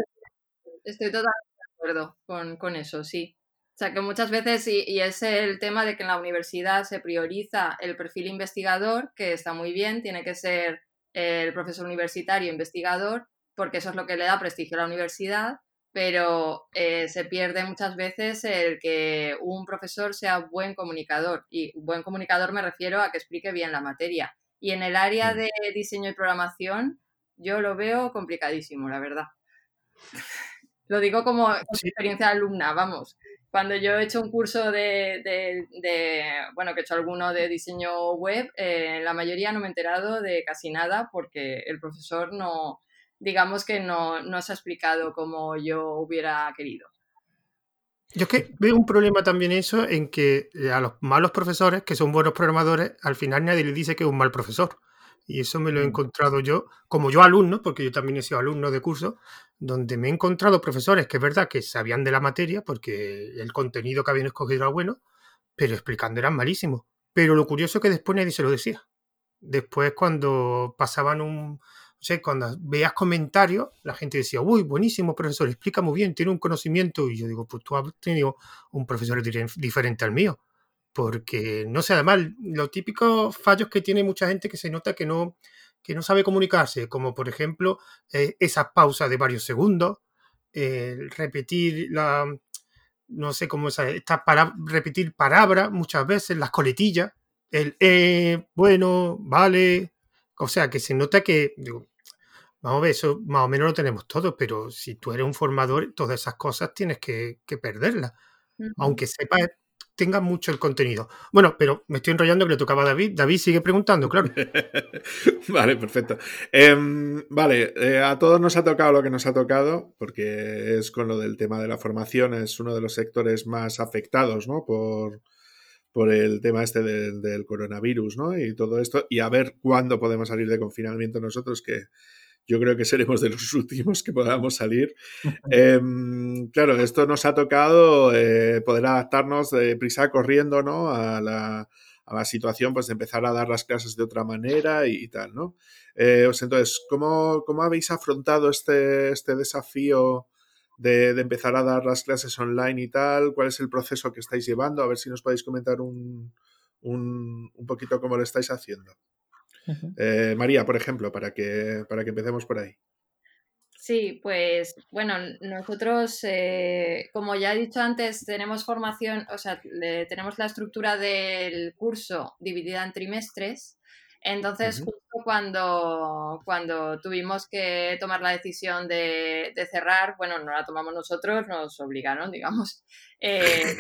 estoy totalmente de acuerdo con, con eso, sí. O sea, que muchas veces, y, es el tema de que en la universidad se prioriza el perfil investigador, que está muy bien, tiene que ser el profesor universitario investigador, porque eso es lo que le da prestigio a la universidad, pero eh, se pierde muchas veces el que un profesor sea buen comunicador. Y buen comunicador me refiero a que explique bien la materia. Y en el área de diseño y programación, yo lo veo complicadísimo, la verdad. Lo digo como experiencia de alumna, vamos cuando yo he hecho un curso de, bueno, que he hecho alguno de diseño web, eh, la mayoría no me he enterado de casi nada porque el profesor no, digamos que no, no se ha explicado como yo hubiera querido. Yo es que veo un problema también eso en que a los malos profesores, que son buenos programadores, al final nadie le dice que es un mal profesor. Y eso me lo he mm. encontrado yo, como yo alumno, porque yo también he sido alumno de curso, donde me he encontrado profesores que es verdad que sabían de la materia, porque el contenido que habían escogido era bueno, pero explicando eran malísimos. Pero lo curioso es que después nadie se lo decía. Después cuando pasaban un... O sea, cuando veías comentarios, la gente decía, uy, buenísimo profesor, explica muy bien, tiene un conocimiento. Y yo digo, pues tú has tenido un profesor diferente al mío porque no sé, además, los típicos fallos que tiene mucha gente que se nota que no, que no sabe comunicarse, como por ejemplo eh, esas pausas de varios segundos, repetir la, no sé cómo es, esta para, repetir palabras muchas veces, las coletillas, el eh, bueno, vale, o sea, que se nota que, vamos a ver, eso más o menos lo tenemos todos, pero si tú eres un formador, todas esas cosas tienes que, que perderlas. Aunque sepas tenga mucho el contenido. Bueno, pero me estoy enrollando que le tocaba a David. David sigue preguntando, claro. vale, perfecto. Em, vale, eh, a todos nos ha tocado lo que nos ha tocado, porque es con lo del tema de la formación, es uno de los sectores más afectados, ¿no? Por, por el tema este del coronavirus, ¿no? Y todo esto, y a ver cuándo podemos salir de confinamiento nosotros, que, yo creo que seremos de los últimos que podamos salir. Em, claro, esto nos ha tocado eh, poder adaptarnos de prisa corriendo ¿no? a, la, a, la, situación, pues de empezar a dar las clases de otra manera y, tal, ¿no? Eh, entonces, ¿cómo, ¿cómo, habéis afrontado este, este desafío de, de, empezar a dar las clases online y tal? ¿Cuál es el proceso que estáis llevando? A ver si nos podéis comentar un, un, un poquito cómo lo estáis haciendo. Eh, María, por ejemplo, para que, para que empecemos por ahí. Sí, pues bueno, nosotros, eh, como ya he dicho antes, tenemos formación, o sea, tenemos la estructura del curso dividida en trimestres. Entonces, justo cuando, cuando tuvimos que tomar la decisión de, cerrar, bueno, no la tomamos nosotros, nos obligaron, digamos. Eh,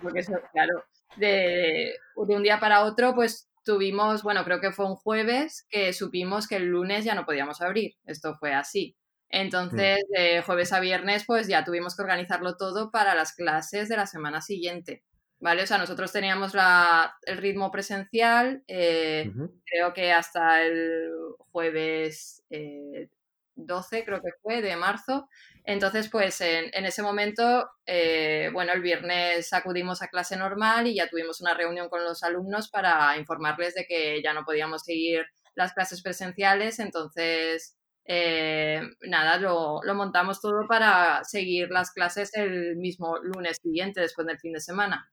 porque eso, claro, de, de un día para otro, pues tuvimos, bueno, creo que fue un jueves que supimos que el lunes ya no podíamos abrir. Esto fue así. Mm. Entonces, de jueves a viernes, pues ya tuvimos que organizarlo todo para las clases de la semana siguiente. ¿Vale? O sea, nosotros teníamos la, el ritmo presencial, eh, creo que hasta el jueves eh, 12, creo que fue, de marzo. Entonces, pues en, ese momento, eh, bueno, el viernes acudimos a clase normal y ya tuvimos una reunión con los alumnos para informarles de que ya no podíamos seguir las clases presenciales. Entonces, eh, nada, lo, lo, montamos todo para seguir las clases el mismo lunes siguiente, después del fin de semana.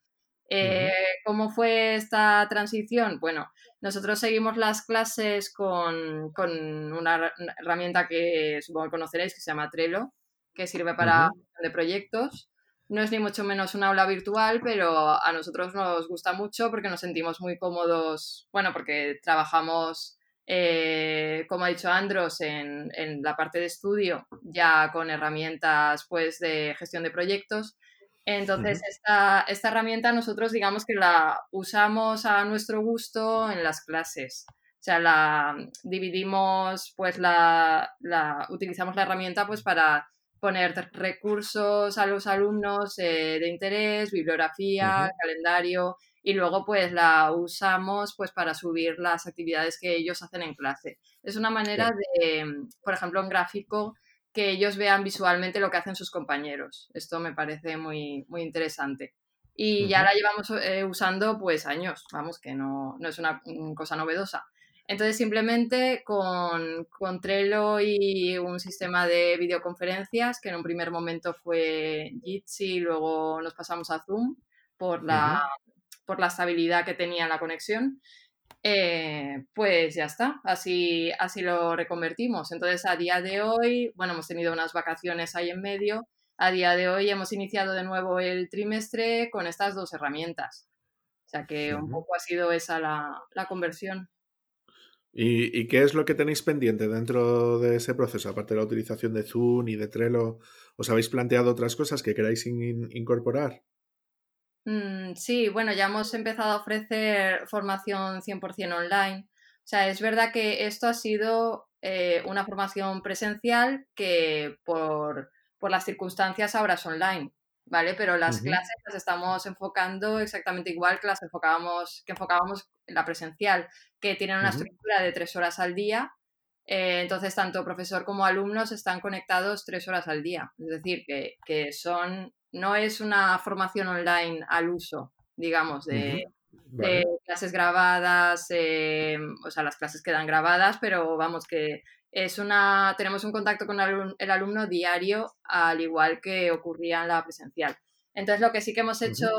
Eh, ¿Cómo fue esta transición? Bueno, nosotros seguimos las clases con, con, una herramienta que supongo que conoceréis que se llama Trello, que sirve para de proyectos. No es ni mucho menos una aula virtual, pero a nosotros nos gusta mucho porque nos sentimos muy cómodos, bueno, porque trabajamos, eh, como ha dicho Andros, en, en, la parte de estudio, ya con herramientas pues, de gestión de proyectos entonces, esta, esta, herramienta nosotros digamos que la usamos a nuestro gusto en las clases. O sea, la dividimos, pues la, la utilizamos la herramienta pues para poner recursos a los alumnos eh, de interés, bibliografía, calendario y luego pues la usamos pues para subir las actividades que ellos hacen en clase. Es una manera de, por ejemplo, un gráfico que ellos vean visualmente lo que hacen sus compañeros. Esto me parece muy, muy interesante. Y ya la llevamos eh, usando pues años, vamos, que no, no es una cosa novedosa. Entonces simplemente con, con, Trello y un sistema de videoconferencias, que en un primer momento fue Jitsi, luego nos pasamos a Zoom por la, por la estabilidad que tenía la conexión. Eh, pues ya está, así, así lo reconvertimos. Entonces, a día de hoy, bueno, hemos tenido unas vacaciones ahí en medio, a día de hoy hemos iniciado de nuevo el trimestre con estas dos herramientas. O sea que un poco ha sido esa la, la conversión. ¿Y, ¿Y, qué es lo que tenéis pendiente dentro de ese proceso? Aparte de la utilización de Zoom y de Trello, ¿os habéis planteado otras cosas que queráis incorporar? Mm, sí, bueno, ya hemos empezado a ofrecer formación 100% online. O sea, es verdad que esto ha sido eh, una formación presencial que por, por, las circunstancias ahora es online, ¿vale? Pero las clases las estamos enfocando exactamente igual que las enfocábamos, que enfocábamos en la presencial, que tienen una estructura de tres horas al día. Eh, entonces, tanto profesor como alumnos están conectados tres horas al día. Es decir, que, que son no es una formación online al uso, digamos, de, clases grabadas, eh, o sea, las clases quedan grabadas, pero vamos que es una, tenemos un contacto con el alumno diario, al igual que ocurría en la presencial. Entonces, lo que sí que hemos hecho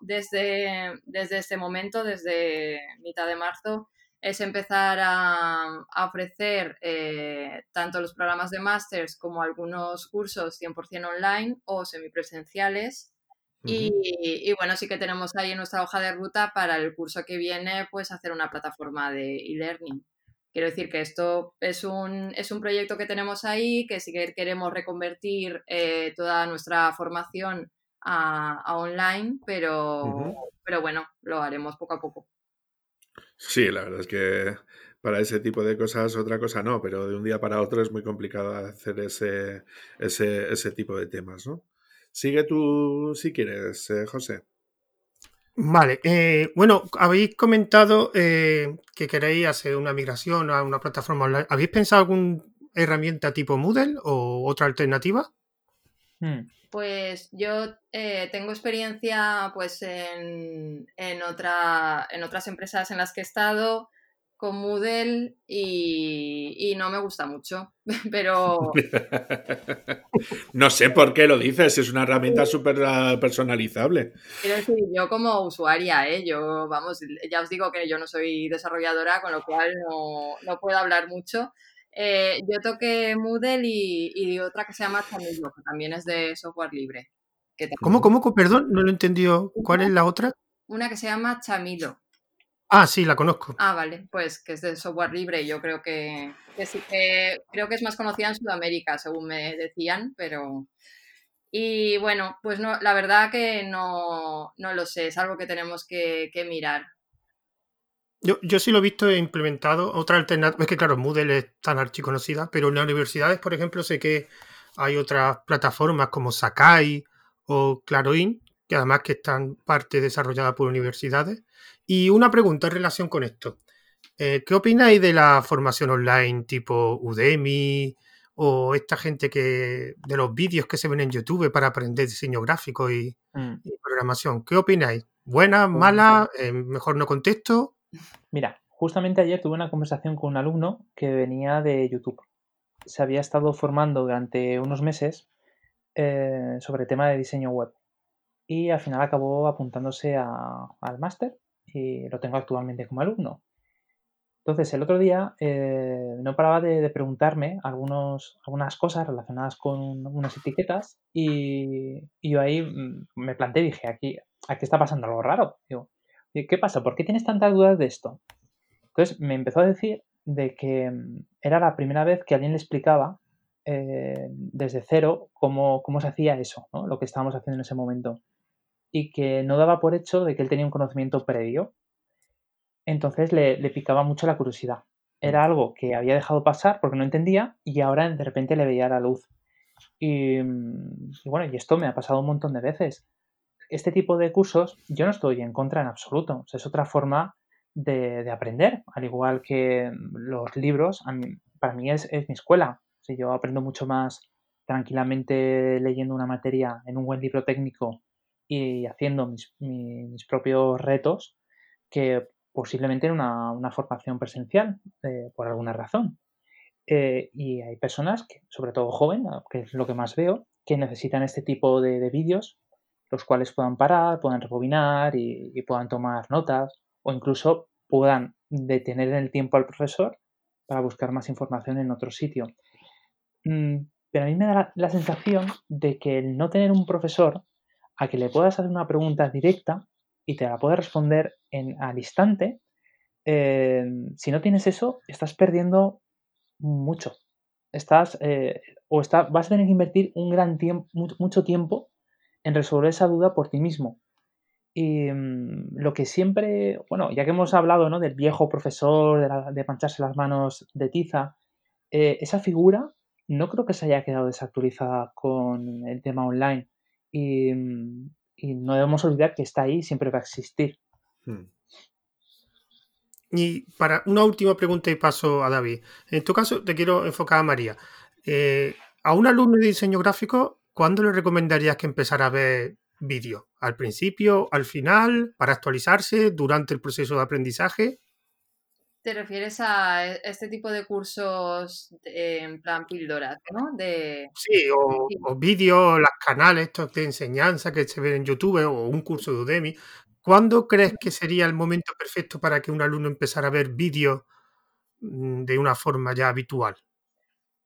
desde, desde este momento, desde mitad de marzo, es empezar a, ofrecer eh, tanto los programas de másters como algunos cursos 100% online o semipresenciales. y, y, bueno, sí que tenemos ahí en nuestra hoja de ruta para el curso que viene, pues hacer una plataforma de e-learning. Quiero decir que esto es un, es un proyecto que tenemos ahí, que sí que queremos reconvertir eh, toda nuestra formación a, a online, pero, pero bueno, lo haremos poco a poco. Sí, la verdad es que para ese tipo de cosas otra cosa no, pero de un día para otro es muy complicado hacer ese, ese, ese tipo de temas, ¿no? Sigue tú si quieres, eh, José. Vale, eh, bueno, habéis comentado eh, que queréis hacer una migración a una plataforma online. ¿Habéis pensado algún herramienta tipo Moodle o otra alternativa? Hmm. Pues yo eh, tengo experiencia pues en, en, otra, en otras empresas en las que he estado con Moodle y, y no me gusta mucho, pero... no sé por qué lo dices, es una herramienta súper ah, personalizable. Quiero decir, yo como usuaria, ¿eh? yo, vamos, ya os digo que yo no soy desarrolladora, con lo cual no, no puedo hablar mucho. Eh, yo toqué Moodle y, y, otra que se llama Chamilo, que también es de software libre. Que ¿Cómo, cómo? Perdón, no lo he entendido. ¿Cuál es la otra? Una que se llama Chamilo. Ah, sí, la conozco. Ah, vale, pues que es de software libre. Yo creo que, que sí que creo que es más conocida en Sudamérica, según me decían, pero y bueno, pues no, la verdad que no, no lo sé, es algo que tenemos que, que mirar. Yo, yo, sí lo he visto e implementado. Otra alternativa, es que claro, Moodle es tan archiconocida, pero en las universidades, por ejemplo, sé que hay otras plataformas como Sakai o Claroin, que además que están parte desarrollada por universidades, y una pregunta en relación con esto. Eh, ¿Qué opináis de la formación online tipo Udemy o esta gente que de los vídeos que se ven en YouTube para aprender diseño gráfico y, mm. programación? ¿Qué opináis? ¿Buena, mala? Eh, ¿Mejor no contesto? Mira, justamente ayer tuve una conversación con un alumno que venía de YouTube. Se había estado formando durante unos meses eh, sobre tema de diseño web y al final acabó apuntándose al máster y lo tengo actualmente como alumno. Entonces, el otro día eh, no paraba de, preguntarme algunas cosas relacionadas con unas etiquetas y, yo ahí mm, me planteé dije, aquí, aquí está pasando algo raro. Digo, ¿qué pasa? ¿Por qué tienes tantas dudas de esto? Entonces me empezó a decir de que mm, era la primera vez que alguien le explicaba eh, desde cero cómo, cómo, se hacía eso, ¿no? lo que estábamos haciendo en ese momento y que no daba por hecho de que él tenía un conocimiento previo. Entonces le, picaba mucho la curiosidad. Era algo que había dejado pasar porque no entendía y ahora de repente le veía la luz. Y, bueno, y esto me ha pasado un montón de veces. Este tipo de cursos yo no estoy en contra en absoluto. es otra forma de, aprender, al igual que los libros. para mí es, mi escuela. Si yo aprendo mucho más tranquilamente leyendo una materia en un buen libro técnico y haciendo mis, mis propios retos que posiblemente en una, una formación presencial eh, por alguna razón. Eh, y hay personas, que, sobre todo joven, que es lo que más veo, que necesitan este tipo de, vídeos, los cuales puedan parar, puedan rebobinar y, puedan tomar notas o incluso puedan detener en el tiempo al profesor para buscar más información en otro sitio. Mm, pero a mí me da la sensación de que el no tener un profesor a que le puedas hacer una pregunta directa y te la puede responder en, al instante, eh, si no tienes eso, estás perdiendo mucho. Estás, eh, o vas a tener que invertir un gran tiempo, mucho tiempo en resolver esa duda por ti mismo. Y mm, lo que siempre, bueno, ya que hemos hablado ¿no? del viejo profesor, de, de mancharse las manos de tiza, eh, esa figura no creo que se haya quedado desactualizada con el tema online. Mm, y, no debemos olvidar que está ahí siempre va a existir. Hmm. Y para una última pregunta y paso a David. En tu caso, te quiero enfocar a María. Eh, a un alumno de diseño gráfico, ¿cuándo le recomendarías que empezara a ver vídeos? ¿Al principio, al final, para actualizarse, durante el proceso de aprendizaje? Te refieres a e, este tipo de cursos en plan píldoras, ¿no? De... Sí, o, vídeos, los canales estos de enseñanza que se ven en YouTube o un curso de Udemy. ¿Cuándo crees que sería el momento perfecto para que un alumno empezara a ver vídeos mm, de una forma ya habitual?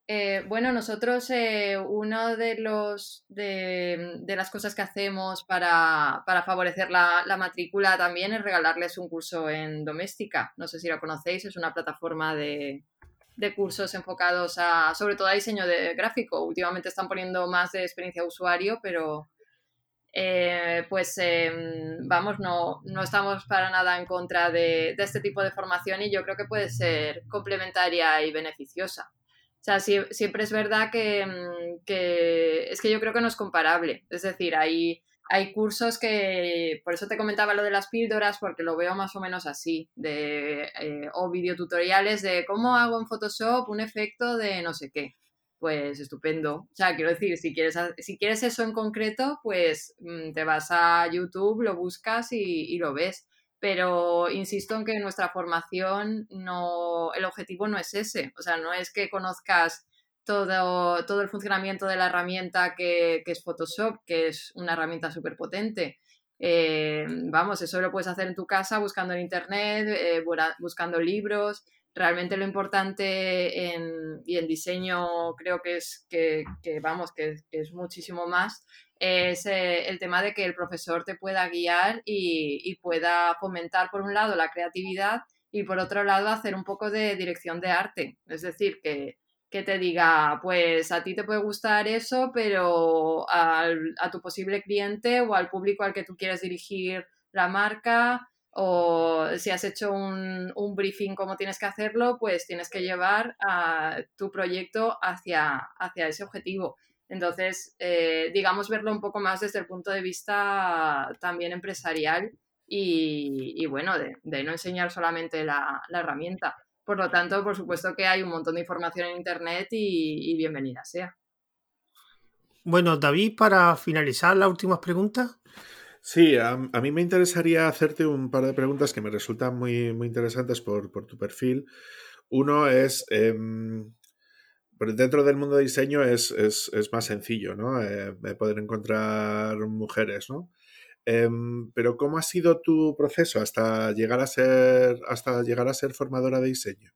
Eh, bueno, nosotros eh, una de, los, de, las cosas que hacemos para, favorecer la, matrícula también es regalarles un curso en doméstica. No sé si lo conocéis, es una plataforma de, cursos enfocados a, sobre todo a diseño de gráfico. Últimamente están poniendo más de experiencia de usuario, pero eh, pues em, vamos, no, no, estamos para nada en contra de, de este tipo de formación y yo creo que puede ser complementaria y beneficiosa. O sea, siempre es verdad mm, que, es que yo creo que no es comparable. Es decir, hay, hay cursos que, por eso te comentaba lo de las píldoras, porque lo veo más o menos así, de, eh, o videotutoriales de cómo hago en Photoshop un efecto de no sé qué. Pues estupendo. O sea, quiero decir, si quieres, si quieres eso en concreto, pues mm, te vas a YouTube, lo buscas y, y lo ves pero insisto en que nuestra formación no, el objetivo no es ese, o sea, no es que conozcas todo, todo el funcionamiento de la herramienta que, es Photoshop, que es una herramienta súper potente. Eh, vamos, eso lo puedes hacer en tu casa buscando en internet, eh, buscando libros. Realmente lo importante en, y en diseño creo que es que, vamos, que, es muchísimo más, es eh, el tema de que el profesor te pueda guiar y, y pueda fomentar por un lado la creatividad y por otro lado hacer un poco de dirección de arte. Es decir, que, que te diga, pues a ti te puede gustar eso, pero a tu posible cliente o al público al que tú quieres dirigir la marca o si has hecho un, briefing como tienes que hacerlo, pues tienes que llevar a tu proyecto hacia, hacia ese objetivo. Entonces, eh, digamos, verlo un poco más desde el punto de vista también empresarial y, bueno, de, no enseñar solamente la herramienta. Por lo tanto, por supuesto que hay un montón de información en Internet y, bienvenida sea. Bueno, David, para finalizar las últimas preguntas. Sí, a, mí me interesaría hacerte un par de preguntas que me resultan muy, muy interesantes por, tu perfil. Uno es, em, dentro del mundo de diseño es, más sencillo, ¿no? Eh, poder encontrar mujeres, ¿no? Em, pero ¿cómo ha sido tu proceso hasta llegar a ser, hasta llegar a ser formadora de diseño?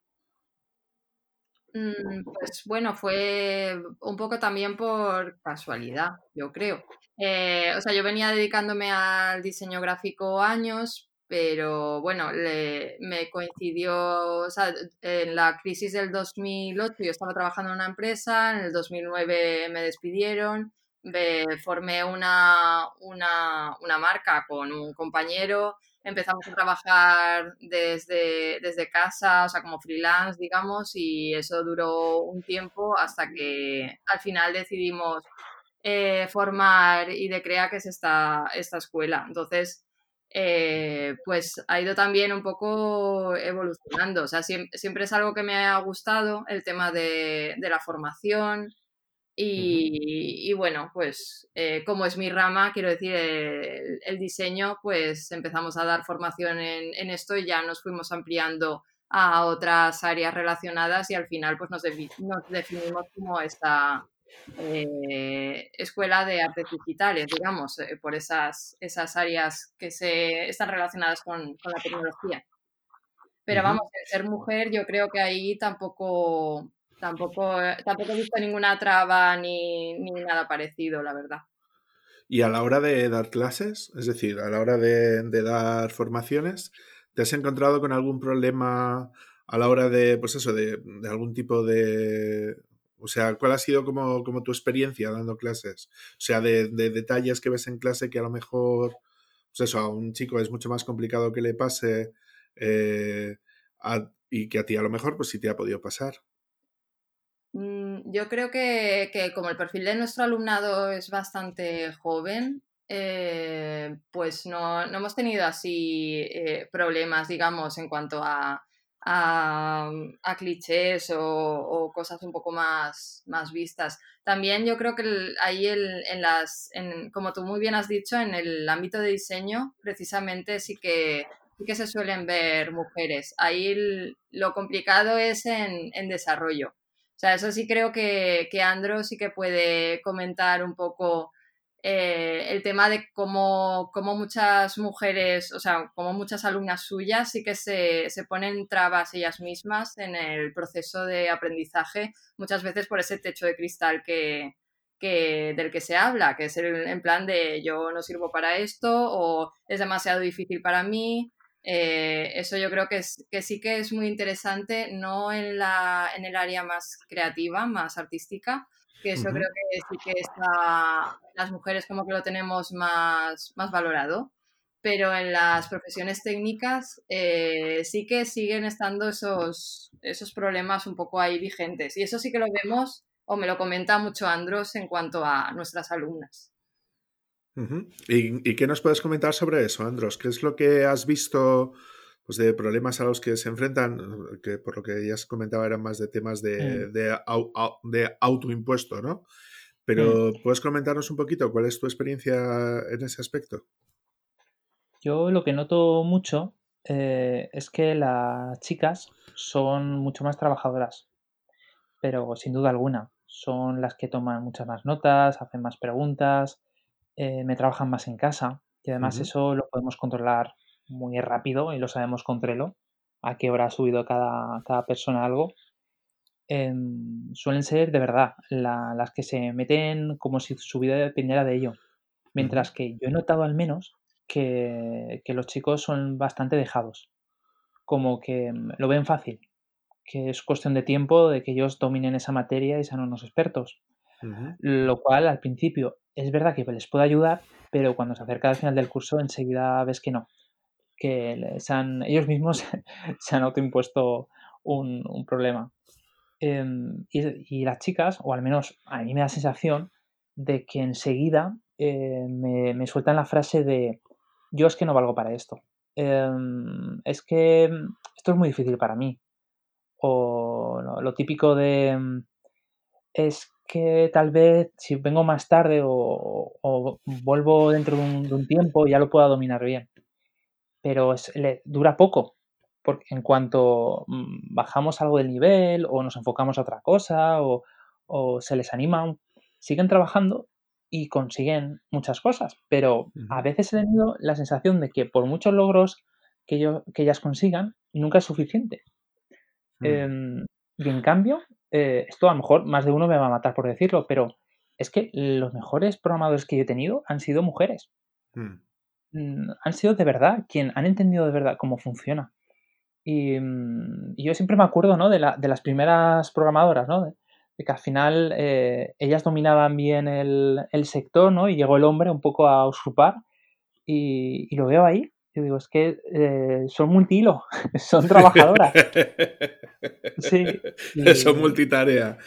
Mm, pues bueno, fue un poco también por casualidad, yo creo. Eh, o sea, yo venía dedicándome al diseño gráfico años, pero bueno, me coincidió, en la crisis del 2008 yo estaba trabajando en una empresa, en el 2009 me despidieron formé una, una, marca con un compañero, empezamos a trabajar desde, desde casa, o sea, como freelance, digamos, y eso duró un tiempo hasta que al final decidimos eh, formar y de crear que es esta, esta escuela. Entonces, eh, pues ha ido también un poco evolucionando. O sea, siempre, es algo que me ha gustado, el tema de, de la formación, y, bueno, pues eh, como es mi rama, quiero decir, el, diseño, pues empezamos a dar formación en, esto y ya nos fuimos ampliando a otras áreas relacionadas y al final pues nos, definimos como esta eh, escuela de artes digitales, digamos, eh, por esas, esas áreas que se están relacionadas con, la tecnología. Pero vamos, ser mujer yo creo que ahí tampoco Tampoco, eh, tampoco he visto ninguna traba ni, nada parecido, la verdad. Y a la hora de dar clases, es decir, a la hora de, dar formaciones, ¿te has encontrado con algún problema a la hora de, pues eso, de, algún tipo de... O sea, ¿cuál ha sido como, como tu experiencia dando clases? O sea, de, detalles que ves en clase que a lo mejor, pues eso, a un chico es mucho más complicado que le pase eh, y que a ti a lo mejor pues sí te ha podido pasar. Mm, yo creo que, como el perfil de nuestro alumnado es bastante joven, eh, pues no, hemos tenido así eh, problemas, digamos, en cuanto a, a, clichés o, cosas un poco más, más vistas. También yo creo que ahí en las, como tú muy bien has dicho, en el ámbito de diseño, precisamente sí que, sí que se suelen ver mujeres. Ahí lo complicado es en, en desarrollo o sea, eso sí creo que, que Andro sí que puede comentar un poco eh, el tema de cómo, cómo, muchas mujeres, o sea, como muchas alumnas suyas sí que se, se, ponen trabas ellas mismas en el proceso de aprendizaje, muchas veces por ese techo de cristal que, que, del que se habla, que es el, en plan de yo no sirvo para esto o es demasiado difícil para mí. Eh, eso yo creo que, que sí que es muy interesante, no en, la, en el área más creativa, más artística, que eso creo que sí que está, las mujeres como que lo tenemos más, más valorado, pero en las profesiones técnicas eh, sí que siguen estando esos, esos problemas un poco ahí vigentes. Y eso sí que lo vemos, o me lo comenta mucho Andros en cuanto a nuestras alumnas. ¿Y, qué nos puedes comentar sobre eso, Andros? ¿Qué es lo que has visto pues, de problemas a los que se enfrentan? Que por lo que ya se comentaba eran más de temas de, mm. de, autoimpuesto, ¿no? Pero mm. ¿puedes comentarnos un poquito cuál es tu experiencia en ese aspecto? Yo lo que noto mucho eh, es que las chicas son mucho más trabajadoras, pero sin duda alguna. Son las que toman muchas más notas, hacen más preguntas, eh, me trabajan más en casa y además eso lo podemos controlar muy rápido y lo sabemos con Trello, a qué hora ha subido cada, persona algo. Em, suelen ser de verdad las que se meten como si su vida dependiera de ello. Mientras que yo he notado al menos que, los chicos son bastante dejados. Como que mm, lo ven fácil, que es cuestión de tiempo de que ellos dominen esa materia y sean unos expertos. Lo cual al principio es verdad que les puede ayudar, pero cuando se acerca al final del curso enseguida ves que no, que ellos mismos se han autoimpuesto un, un problema. Em, y, las chicas, o al menos a mí me da sensación de que enseguida eh, me, sueltan la frase de yo es que no valgo para esto. Em, es que esto es muy difícil para mí. O lo típico de es que tal vez si vengo más tarde o, vuelvo dentro de un, tiempo ya lo pueda dominar bien. Pero le, dura poco, porque en cuanto mm, bajamos algo del nivel o nos enfocamos a otra cosa o, se les anima, siguen trabajando y consiguen muchas cosas, pero a veces he tenido la sensación de que por muchos logros que, yo, que ellas consigan, nunca es suficiente. Mm. Em, y en cambio, eh, esto a lo mejor más de uno me va a matar por decirlo, pero es que los mejores programadores que yo he tenido han sido mujeres. Mm, han sido de verdad quien han entendido de verdad cómo funciona. Y, mm, yo siempre me acuerdo ¿no? de, las primeras programadoras, ¿no? de, que al final eh, ellas dominaban bien el, sector ¿no? y llegó el hombre un poco a usurpar. Y, y lo veo ahí yo digo, es que eh, son multihilo, son trabajadoras. Sí. Son multitarea.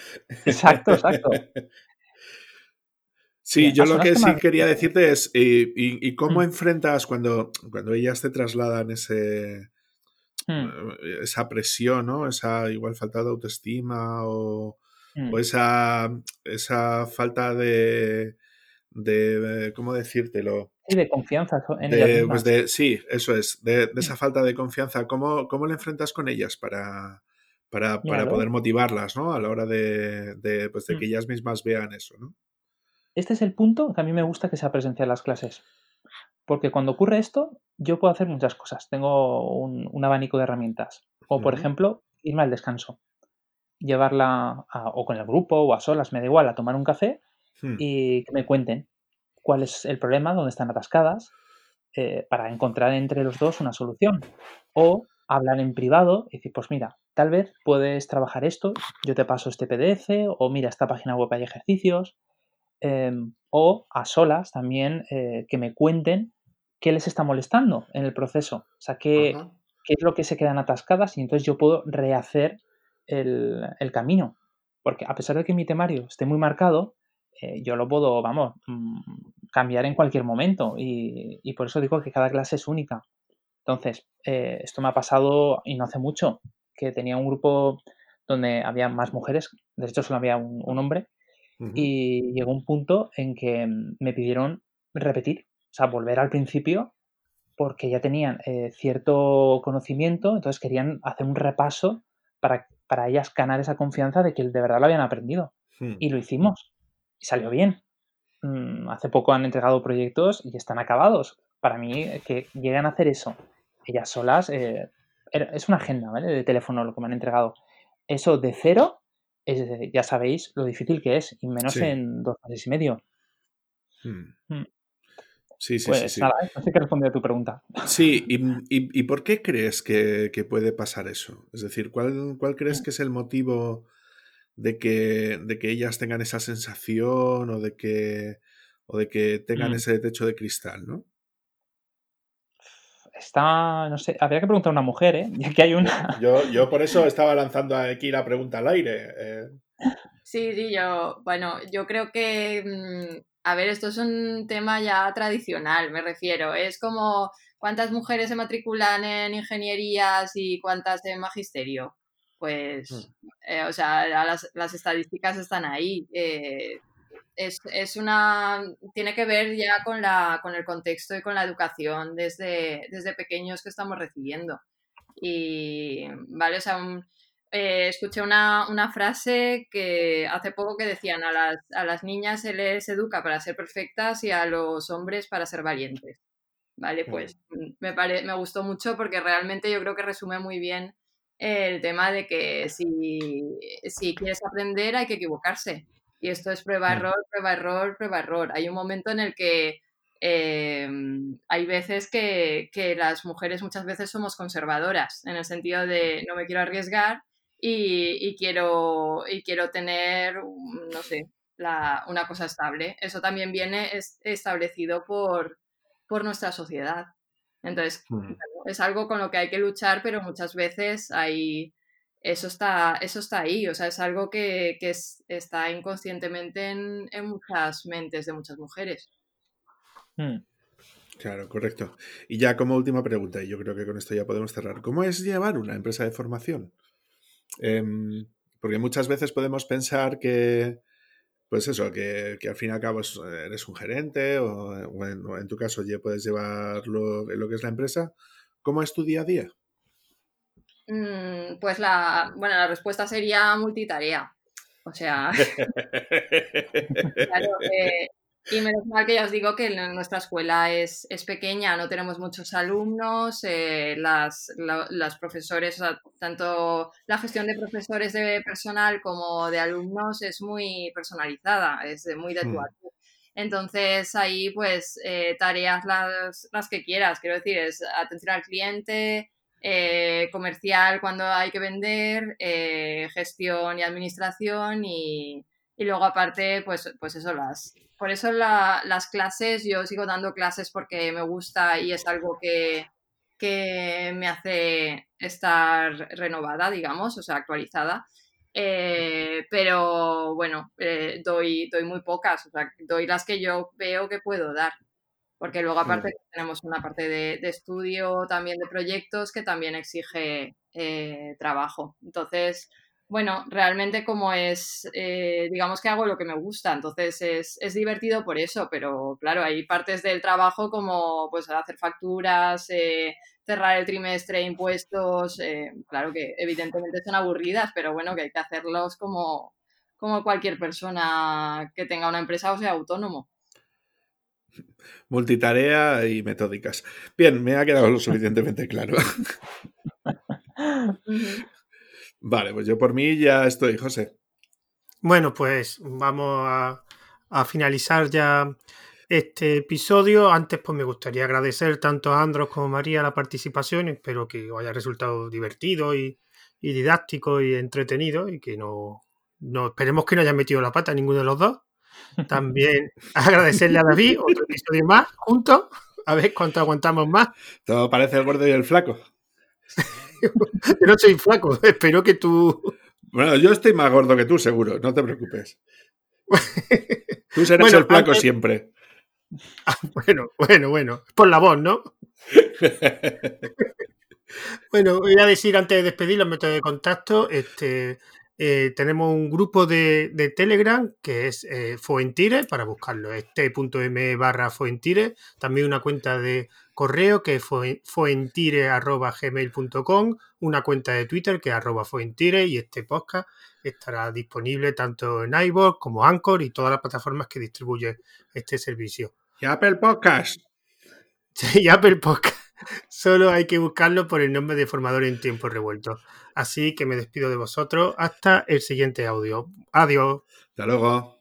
Exacto, exacto. Sí, yo lo que sí quería decirte es, ¿y, cómo mm. enfrentas cuando, cuando ellas te trasladan ese, mm. eh, esa presión, ¿no? Esa igual falta de autoestima o, mm. esa, esa falta de, de, ¿cómo decírtelo? Sí, de confianza en pues de, sí, eso es, de, esa falta de confianza. ¿Cómo, cómo le enfrentas con ellas para, para, poder motivarlas, ¿no? A la hora de, pues de que ellas mismas vean eso, ¿no? Este es el punto que a mí me gusta que sea presencial las clases. Porque cuando ocurre esto, yo puedo hacer muchas cosas. Tengo un, abanico de herramientas. O, por ejemplo, irme al descanso. Llevarla o con el grupo o a solas, me da igual, a tomar un café Hmm. y que me cuenten cuál es el problema, dónde están atascadas, eh, para encontrar entre los dos una solución. O hablar en privado y decir, pues mira, tal vez puedes trabajar esto, yo te paso este PDF, o mira, esta página web hay ejercicios, em, o a solas también eh, que me cuenten qué les está molestando en el proceso, o sea, qué, qué, es lo que se quedan atascadas y entonces yo puedo rehacer el, el camino. Porque a pesar de que mi temario esté muy marcado, eh, yo lo puedo, vamos, mm, cambiar en cualquier momento y, por eso digo que cada clase es única. Entonces, eh, esto me ha pasado y no hace mucho, que tenía un grupo donde había más mujeres, de hecho solo había un, hombre, y llegó un punto en que me pidieron repetir, o sea, volver al principio, porque ya tenían eh, cierto conocimiento, entonces querían hacer un repaso para, para ellas ganar esa confianza de que de verdad lo habían aprendido. Hmm. Y lo hicimos y salió bien. Mm, hace poco han entregado proyectos y están acabados. Para mí, eh, que lleguen a hacer eso ellas solas, eh, es una agenda ¿vale? de teléfono lo que me han entregado. Eso de cero, es, ya sabéis lo difícil que es, y menos en dos meses y medio. Hmm. Mm. Sí, sí, pues, sí, Nada, no sé qué responder a tu pregunta. Sí, y, por qué crees que, puede pasar eso? Es decir, ¿cuál, cuál crees mm. que es el motivo de que, de que ellas tengan esa sensación o de que, o de que tengan mm. ese techo de cristal, ¿no? Está, no sé, habría que preguntar a una mujer, ¿eh? Ya que hay una. Yo, yo por eso estaba lanzando aquí la pregunta al aire. Eh. Sí, sí, yo, bueno, yo creo que mm, a ver, esto es un tema ya tradicional, me refiero. Es como cuántas mujeres se matriculan en ingenierías y cuántas en magisterio. Pues, mm. eh, o sea, las, estadísticas están ahí. Eh, es, es, una. tiene que ver ya con, la, con el contexto y con la educación desde, desde pequeños que estamos recibiendo. Y, ¿vale? O sea, eh, escuché una, una, frase que hace poco que decían a las, a las niñas se les educa para ser perfectas y a los hombres para ser valientes. Vale, pues me, pare, me gustó mucho porque realmente yo creo que resume muy bien el tema de que si, si quieres aprender hay que equivocarse. Y esto es prueba, error, prueba, error, prueba, error. Hay un momento en el que em, hay veces que, que, las mujeres muchas veces somos conservadoras, en el sentido de no me quiero arriesgar y, quiero, y quiero tener, no sé, la, una cosa estable. Eso también viene establecido por, por nuestra sociedad. Entonces, mm. es algo con lo que hay que luchar, pero muchas veces hay, eso, está, eso está ahí, o sea, es algo que, que está inconscientemente en, en, muchas mentes de muchas mujeres. Mm. Claro, correcto. Y ya como última pregunta, y yo creo que con esto ya podemos cerrar, ¿cómo es llevar una empresa de formación? Em, porque muchas veces podemos pensar que, pues eso, que, al fin y al cabo eres un gerente o, en, tu caso ya puedes llevarlo en lo que es la empresa. ¿Cómo es tu día a día? Mm, pues la, bueno, la respuesta sería multitarea. O sea, claro, eh, y menos mal que ya os digo que nuestra escuela es, es pequeña, no tenemos muchos alumnos, eh, las, las profesores, tanto la gestión de profesores de personal como de alumnos es muy personalizada, es muy de tu hmm. Entonces ahí pues eh, tareas las, las que quieras, quiero decir, es atención al cliente, eh, comercial cuando hay que vender, gestión y administración y, y luego aparte pues, pues eso las por eso las clases, yo sigo dando clases porque me gusta y es algo que, me hace estar renovada, digamos, o sea, actualizada. Eh, pero bueno, eh, doy, doy muy pocas, o sea, doy las que yo veo que puedo dar. Porque luego aparte tenemos una parte de, estudio, también de proyectos que también exige eh, trabajo. Entonces, bueno, realmente como es, eh, digamos que hago lo que me gusta, entonces es, divertido por eso, pero claro, hay partes del trabajo como pues hacer facturas, eh, cerrar el trimestre, impuestos, eh, claro que evidentemente son aburridas, pero bueno, que hay que hacerlos como, como cualquier persona que tenga una empresa o sea autónomo. Multitarea y metódicas. Bien, me ha quedado lo suficientemente claro. Vale, pues yo por mí ya estoy, José. Bueno, pues vamos a, finalizar ya este episodio. Antes, pues me gustaría agradecer tanto a Andros como a María la participación. Espero que os haya resultado divertido y, didáctico y entretenido y que no, no esperemos que no haya metido la pata ninguno de los dos. También agradecerle a David otro episodio más juntos. A ver cuánto aguantamos más. Todo parece el gordo y el flaco. yo no soy flaco, espero que tú... Bueno, yo estoy más gordo que tú, seguro, no te preocupes. Tú serás el flaco siempre. Ah, bueno, bueno, bueno. Por la voz, ¿no? bueno, voy a decir antes de despedir los métodos de contacto. Este, eh, tenemos un grupo de, Telegram que es eh, Foentire, para buscarlo, es t.m barra Foentire. También una cuenta de correo que es foentire.gmail.com, una cuenta de Twitter que es arroba foentire y este podcast estará disponible tanto en iVoox como Anchor y todas las plataformas que distribuye este servicio. Y Apple Podcast. y Apple Podcast. Solo hay que buscarlo por el nombre de Formador en Tiempo Revuelto. Así que me despido de vosotros hasta el siguiente audio. Adiós. Hasta luego.